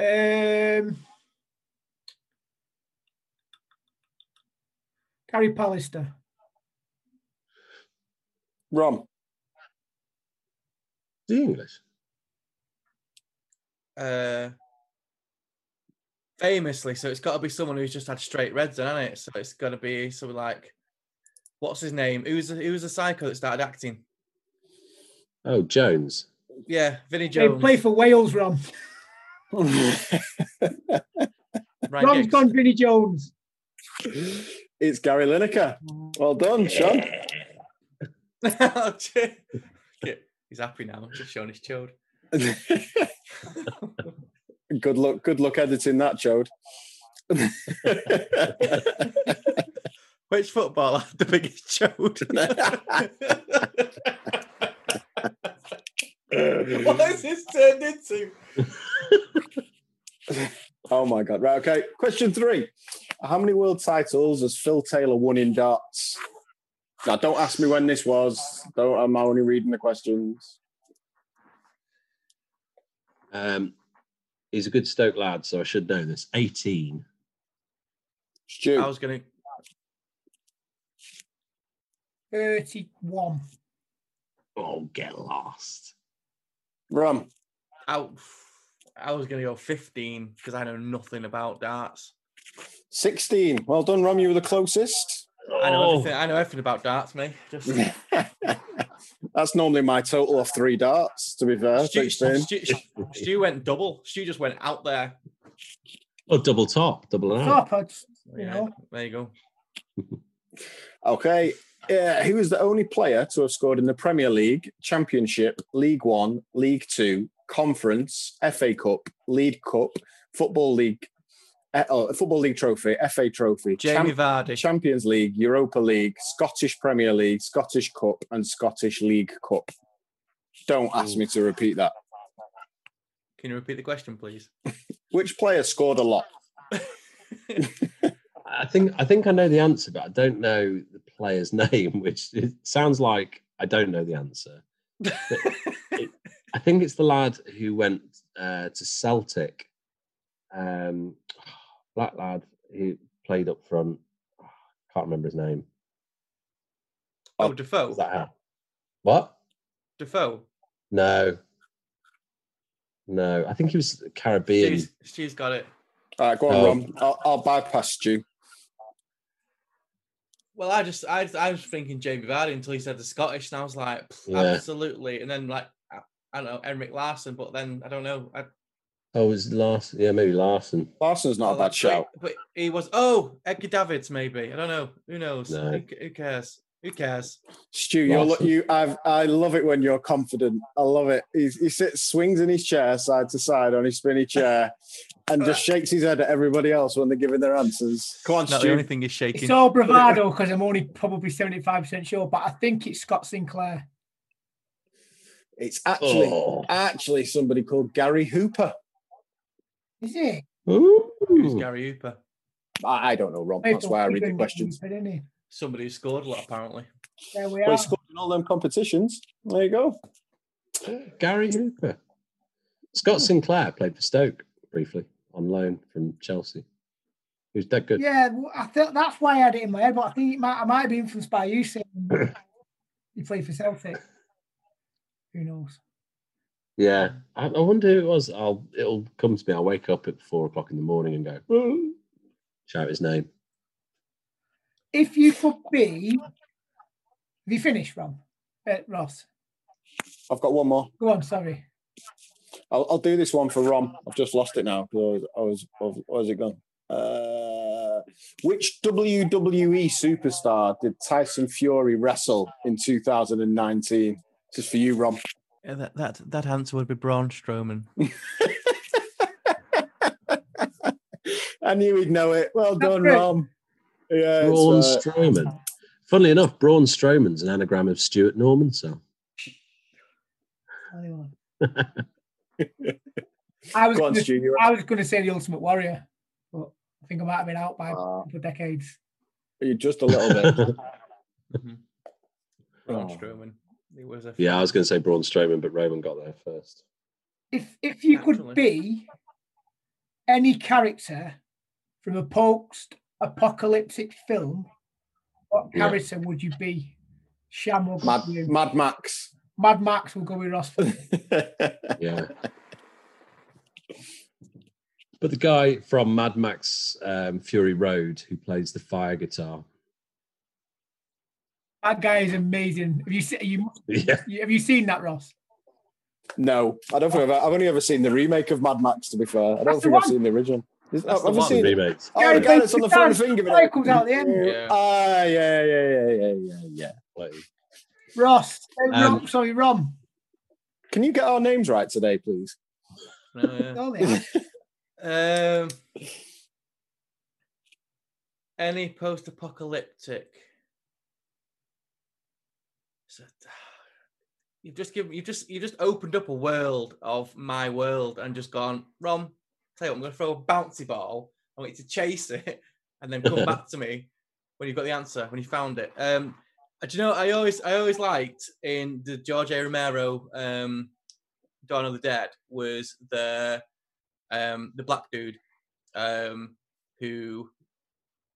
Um, Gary Pallister. Rom. The English. Uh, famously, so it's got to be someone who's just had straight reds, then, hasn't it? So it's got to be someone like, what's his name? Who's the, who's the psycho that started acting? Oh, Jones. Yeah, Vinnie They Jones. play for Wales, Rom. Ryan Rom's Giggs. gone Vinnie Jones. It's Gary Lineker. Well done, Sean. Gee. Yeah, He's happy now, just showing his chode. good luck. Good luck editing that, Chode. Which footballer had the biggest chode? What has this turned into? oh my god! Right. Okay. Question three: How many world titles has Phil Taylor won in darts? Now, don't ask me when this was. Don't. I'm only reading the questions. Um, he's a good Stoke lad, so I should know this. 18. Stu. I was going to. 31. Oh, get lost. Rum. I, I was going to go 15 because I know nothing about darts. 16. Well done, Rum. You were the closest. I know Oh. everything. I know everything about darts, mate. Just That's normally my total of three darts, to be fair. Stu, 16. Stu, Stu went double. Stu just went out there. Oh, double top, double out. Top, I'd- you Yeah, know. there you go. Okay. Yeah, he was the only player to have scored in the Premier League, Championship, League One, League Two, Conference, FA Cup, League Cup, Football League, eh, oh, Football League Trophy, FA Trophy, Jamie Vardy. Champions League, Europa League, Scottish Premier League, Scottish Cup, and Scottish League Cup. Don't ask me to repeat that. Can you repeat the question, please? Which player scored a lot? I think I think I know the answer, but I don't know the player's name, which it sounds like I don't know the answer. It- I think it's the lad who went uh, to Celtic. Um, black lad who played up front. Can't remember his name. Oh, Defoe. Does that help? What? Defoe. No. No, I think he was Caribbean. Stu's, Stu's got it. All right, go on, Oh. Rom. I'll, I'll bypass you. Well, I just I, I was thinking Jamie Vardy until he said the Scottish, and I was like, Yeah. absolutely. And then like I, I don't know Enric Larsson, but then I don't know. I, Oh, it was Larsson? Yeah, maybe Larsson. Larsson's not a oh, bad that's right. shout. But he was oh Edgar Davids maybe. I don't know. Who knows? No. Who, who cares? Who cares? Stu, you're lo- Larsson. you. I've, I love it when you're confident. I love it. He's, he sits, swings in his chair side to side on his spinny chair, and just shakes his head at everybody else when they're giving their answers. Come on, Not the Stu. only thing he's shaking. It's all bravado because I'm only probably 75% sure, but I think it's Scott Sinclair. It's actually Oh. actually somebody called Gary Hooper. Is it? Who's Gary Hooper? I, I don't know, Rob. That's why I read the Wigan, questions. didn't he? Somebody who scored a lot apparently. There we Well, are. he scored in all them competitions. There you go. Gary Hooper. Scott Sinclair played for Stoke briefly on loan from Chelsea. He was that good. Yeah, I thought that's why I had it in my head, but I think it might, I might have been influenced by you saying he played for Celtic. Who knows? Yeah, I, I wonder who it was. I'll it'll come to me. I'll wake up at four o'clock in the morning and go "Woo," shout his name. If you could be, have you finished, Ron? Uh, Ross, I've got one more. go on. Sorry. I'll, I'll do this one for Rom. I've just lost it now. 'cause I was, I was, where's it gone? Uh, which WWE superstar did Tyson Fury wrestle in 2019? Just for you, Rom. Yeah, that, that that answer would be Braun Strowman. I knew he'd know it. Well That's done, great. Rom. Yeah, Braun uh, Strowman. Funnily enough, Braun Strowman's an anagram of Stuart Norman. So I was on, gonna, Stu, I was going to say the Ultimate Warrior, but I think I might have been out by Ah. for decades. you just a little bit. Braun Oh. Strowman. He was a yeah, I was going to say Braun Strowman, but Roman got there first. If if you could be any character from a post-apocalyptic film, what Yeah. character would you be? Sham will Mad. Mad Max. Mad Max will go with Ross. Yeah. But the guy from Mad Max um, Fury Road who plays the fire guitar. that guy is amazing. Have you seen you, Yeah. have you seen that, Ross? no, I don't think I've, I've only ever seen the remake of Mad Max. To be fair, I don't That's think I've seen the original. Is, That's have the you one. seen? Remakes. Oh, Yeah, the guy that's on the front finger. guy comes out the end. Yeah. Ah, yeah, yeah, yeah, yeah, yeah, yeah. Like, Ross. uh, Um, Rom, sorry, Rom. Can you get our names right today, please? Oh, yeah. Um, any post-apocalyptic. You've just given you just you just opened up a world of my world and just gone, Rom, tell you what, I'm gonna throw a bouncy ball. I want you to chase it and then come back to me when you've got the answer, when you found it. Um uh, do you know I always I always liked in the George A. Romero um Dawn of the Dead was the um the black dude um who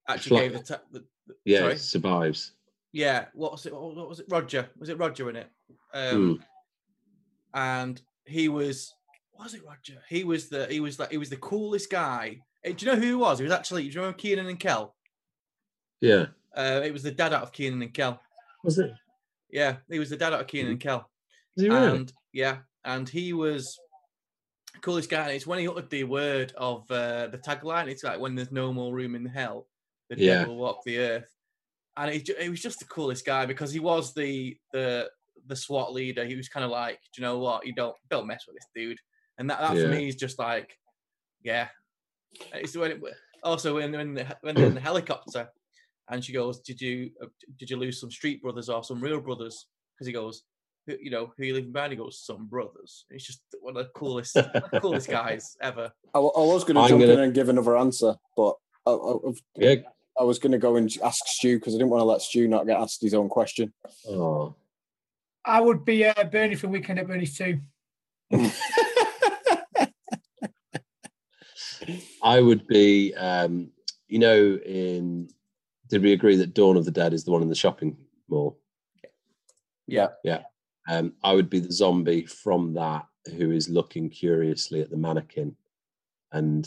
actually Fla- gave the, ta- the, the Yeah, sorry? survives. yeah what was it what was it Roger was it Roger in it um and he was was it Roger he was the he was like he was the coolest guy do you know who he was he was actually do you remember Kenan and Kel Yeah. uh it was the dad out of Kenan and Kel Was it? yeah he was the dad out of Kenan and Kel Is he really? and yeah and he was the coolest guy and it's when he uttered the word of uh, the tagline it's like when there's no more room in hell the Yeah. devil will walk the earth and he, ju- he was just the coolest guy because he was the the the SWAT leader. He was kind of like, do you know what? You don't don't mess with this dude. And that, that Yeah. for me is just like, yeah. It's when it, also when when, the, when they're in the helicopter, and she goes, "Did you uh, did you lose some street brothers or some real brothers?" Because he goes, you know, who you leaving behind? He goes, some brothers. It's just one of the coolest coolest guys ever. I, I was going to jump in gonna- and give another answer, but I, I, I've- Yeah. I was going to go and ask Stu because I didn't want to let Stu not get asked his own question. Oh. I would be uh, Bernie from Weekend at Bernie's too. I would be, um, you know, in. Did we agree that Dawn of the Dead is the one in the shopping mall? Yeah. Yeah. Um, I would be the zombie from that who is looking curiously at the mannequin and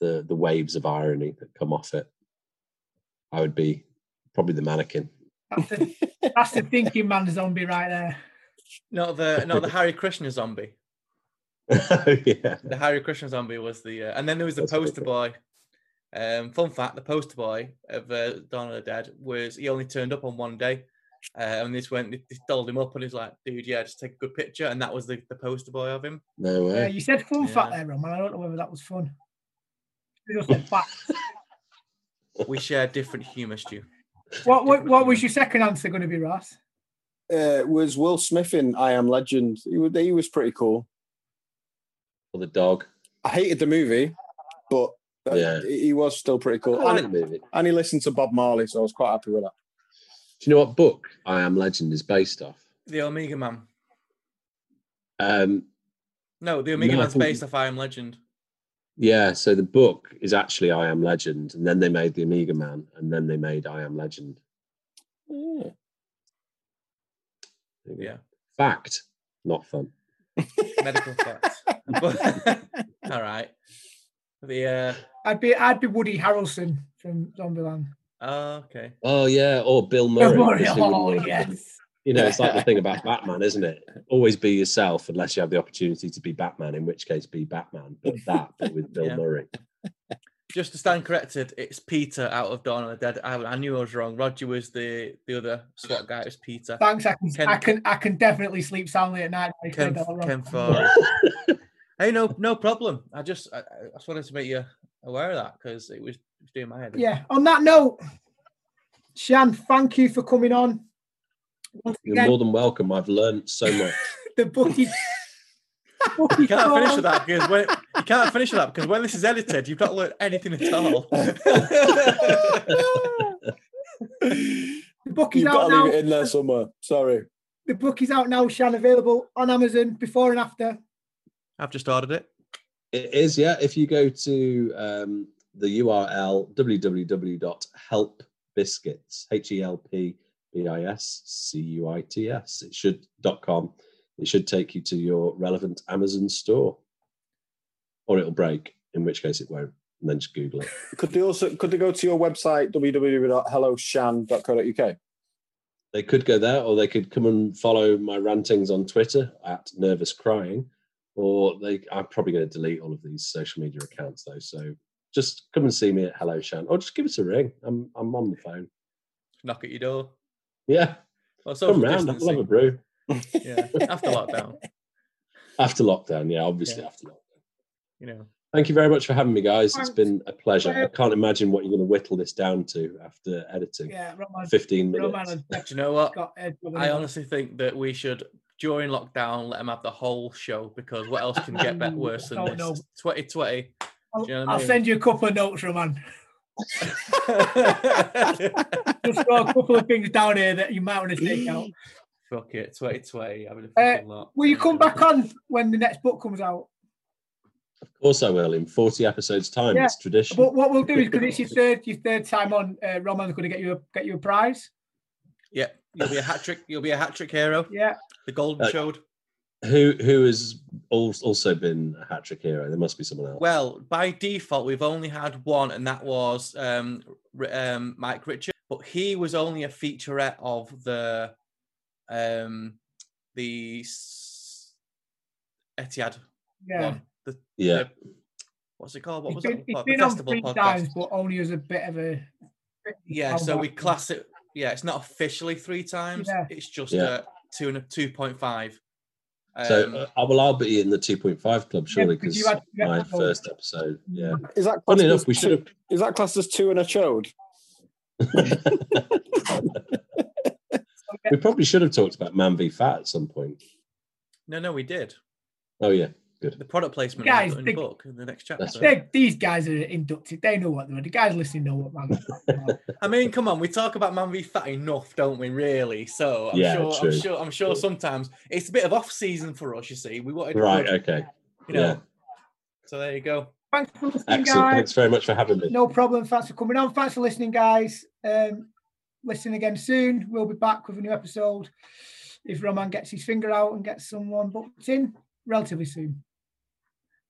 the the waves of irony that come off it. I would be probably the mannequin. That's the, that's the thinking man zombie right there. Not the not the Hare Krishna zombie. yeah. The Hare Krishna zombie was the, uh, and then there was the That's a good poster boy. Um, fun fact: the poster boy of uh, Dawn of the Dead was he only turned up on one day, uh, and this went they dolled him up and he's like, "Dude, yeah, just take a good picture," and that was the, the poster boy of him. No Yeah, way. you said fun Yeah. fact there, Roman. I don't know whether that was fun. You just said fact. We share different humour, Stu. what, what what was your second answer going to be, Ross? Uh, was Will Smith in I Am Legend? He was, he was pretty cool. Or the dog. I hated the movie, but uh, Yeah. he he was still pretty cool. I like and, the movie. and he listened to Bob Marley, so I was quite happy with that. Do you know what book I Am Legend is based off? The Omega Man. Um, No, the Omega No, I Man's think- based off I Am Legend. yeah, so the book is actually I Am Legend, and then they made the Omega Man, and then they made I Am Legend. There. Yeah. Fact, not fun. Medical facts. But- all right. The uh, I'd be I'd be Woody Harrelson from Zombieland. oh, okay. Oh yeah, or Bill Bill Murray. Murray, because who wouldn't oh, yes. You know, it's like the thing about Batman, isn't it? Always be yourself, unless you have the opportunity to be Batman. In which case, be Batman. But that, but with Bill Yeah. Murray. Just to stand corrected, it's Peter out of Dawn of the Dead. I, I knew I was wrong. Roger was the the other SWAT guy. It was Peter. Thanks. I can, Ken- I can I can definitely sleep soundly at night. Ken, said. Ken hey, no, no problem. I just, I, I just wanted to make you aware of that because it was, it was doing my head. Yeah. On that note, Shan, thank you for coming on. Once You're again, more than welcome. I've learned so much. the bookies. You can't finish with that because when you can't finish with that because when this is edited, you've not learned anything at all. The book is You've out got to now. leave it in there somewhere. Sorry. The book is out now, Shan, available on Amazon before and after. I've just ordered it. It is, yeah. If you go to um, the URL www.helpbiscuits, H E L P B I S C U I T S, it should dot com. It should take you to your relevant Amazon store, or it'll break. In which case, it won't. And then just Google it. Could they also could they go to your website www.helloshan.co.uk? They could go there, or they could come and follow my rantings on Twitter at Nervous Crying, or they. I'm probably going to delete all of these social media accounts though. So just come and see me at Hello Shan, or just give us a ring. I'm I'm on the phone. Knock at your door. Yeah, Well, social Come round, I'll have a brew. Yeah, after lockdown, After lockdown, yeah, obviously Yeah. after lockdown. You know. Thank you very much for having me, guys. It's been a pleasure. I can't imagine what you're going to whittle this down to after editing. Yeah, Roman. 15 minutes. Roman and Do you know what? I honestly think that we should, during lockdown, let them have the whole show because what else can get better worse than Oh, this? no. 2020. I'll, you know what I I'll mean? send you a couple of notes, Roman. Just got a couple of things down here that you might want to take out. Fuck it, 2020. Having a Uh, fucking lot. Will you come back on when the next book comes out? Of course, I will. In 40 episodes' time, Yeah, it's tradition. But what we'll do is because it's your third your third time on, uh, Roman's going to get you a get you a prize. Yeah, you'll be a hat trick. You'll be a hat trick hero. Yeah. The golden Uh, showed. Who who has also been a hat trick hero? There must be someone else. Well, by default, we've only had one, and that was um, um, Mike Richard. But he was only a featurette of the um, the Etihad Yeah. one. The, Yeah. the- what's it called? What was it? he's called? The been on festival three podcast. times, but only as a bit of a. Yeah, so we class it. Yeah, it's not officially three times. Yeah. It's just Yeah. uh, two and a two point five. So Um, uh, I will. I'll be in the 2.5 club surely because because you had to my get first episode. Yeah. Is that Funny enough, we should have. Is that classed as two and a chode? We probably should have talked about Man v Fat at some point. no, no, we did. Oh yeah, good. The product placement Guys, in the- the book in the next chapter. These guys are inducted. They know what they're. The guys listening know what man. I mean, come on, we talk about Man v Fat enough, don't we? Really? So I'm Yeah, sure, true. I'm sure, I'm sure. Sometimes it's a bit of off season for us. You see, we wanted Right. good, Okay. You know. Yeah. So there you go. Thanks for listening, Excellent. guys. Thanks very much for having me. No problem. Thanks for coming on. Thanks for listening, guys. Um, listen again soon. We'll be back with a new episode if Roman gets his finger out and gets someone booked in relatively soon.